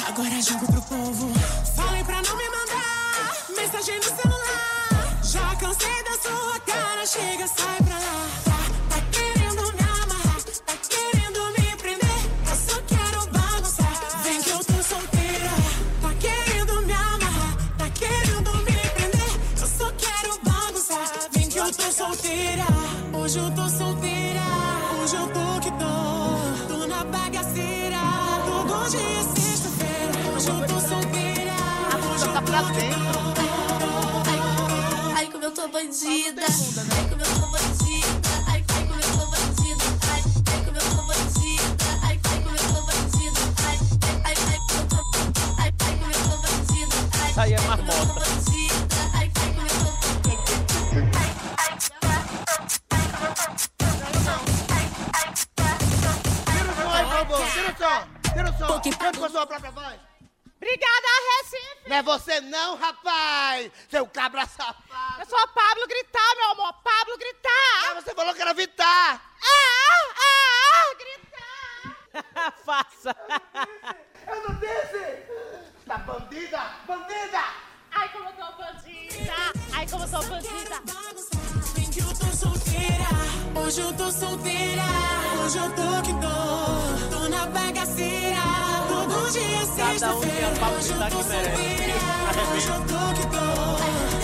[SPEAKER 16] agora jogo pro povo. Falei pra não me mandar mensagem no celular. Já cansei da sua cara, chega, sai pra lá. Tá, tá querendo me amarrar, tá querendo me prender. Eu só quero bagunçar, vem que eu tô solteira. Tá querendo me amarrar, tá querendo me prender. Eu só quero bagunçar, vem que eu tô solteira. Hoje eu tô solteira, dia é sexta-feira. Hoje eu tô solteira, hoje eu tô que tô.
[SPEAKER 15] Ai, como eu tô bandida, ai, como eu tô bandida, ai, ai, como eu tô bandida, ai, ai, como eu tô bandida, ai, ai, como eu tô bandida, ai, ai, ai, como eu tô, ai, ai, como eu tô bandida, ai,
[SPEAKER 4] é
[SPEAKER 15] ai, como eu tô bandida,
[SPEAKER 2] O som. Canta com a sua própria voz.
[SPEAKER 5] Obrigada, Recife.
[SPEAKER 2] Não é você não, rapaz. Seu cabra safado.
[SPEAKER 5] Eu sou a Pablo Gritar, meu amor. Pablo Gritar.
[SPEAKER 2] Ah, você falou que era Vitar.
[SPEAKER 5] Ah, ah, gritar.
[SPEAKER 4] Faça.
[SPEAKER 2] Eu não disse. Tá bandida, bandida.
[SPEAKER 5] Ai, como eu tô bandida. Ai, como eu tô bandida.
[SPEAKER 16] Hoje eu tô solteira, hoje eu tô que tô. É tô na bagaceira, todo dia é sexta-feira. Um hoje eu tô solteira, hoje eu tô que tô.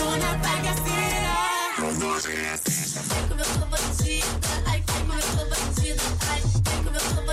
[SPEAKER 16] Tô na bagaceira, todo dia é
[SPEAKER 4] sexta-feira. Como eu tô
[SPEAKER 16] batida,
[SPEAKER 4] ai,
[SPEAKER 16] como eu tô
[SPEAKER 4] batida,
[SPEAKER 16] ai, como eu tô batida.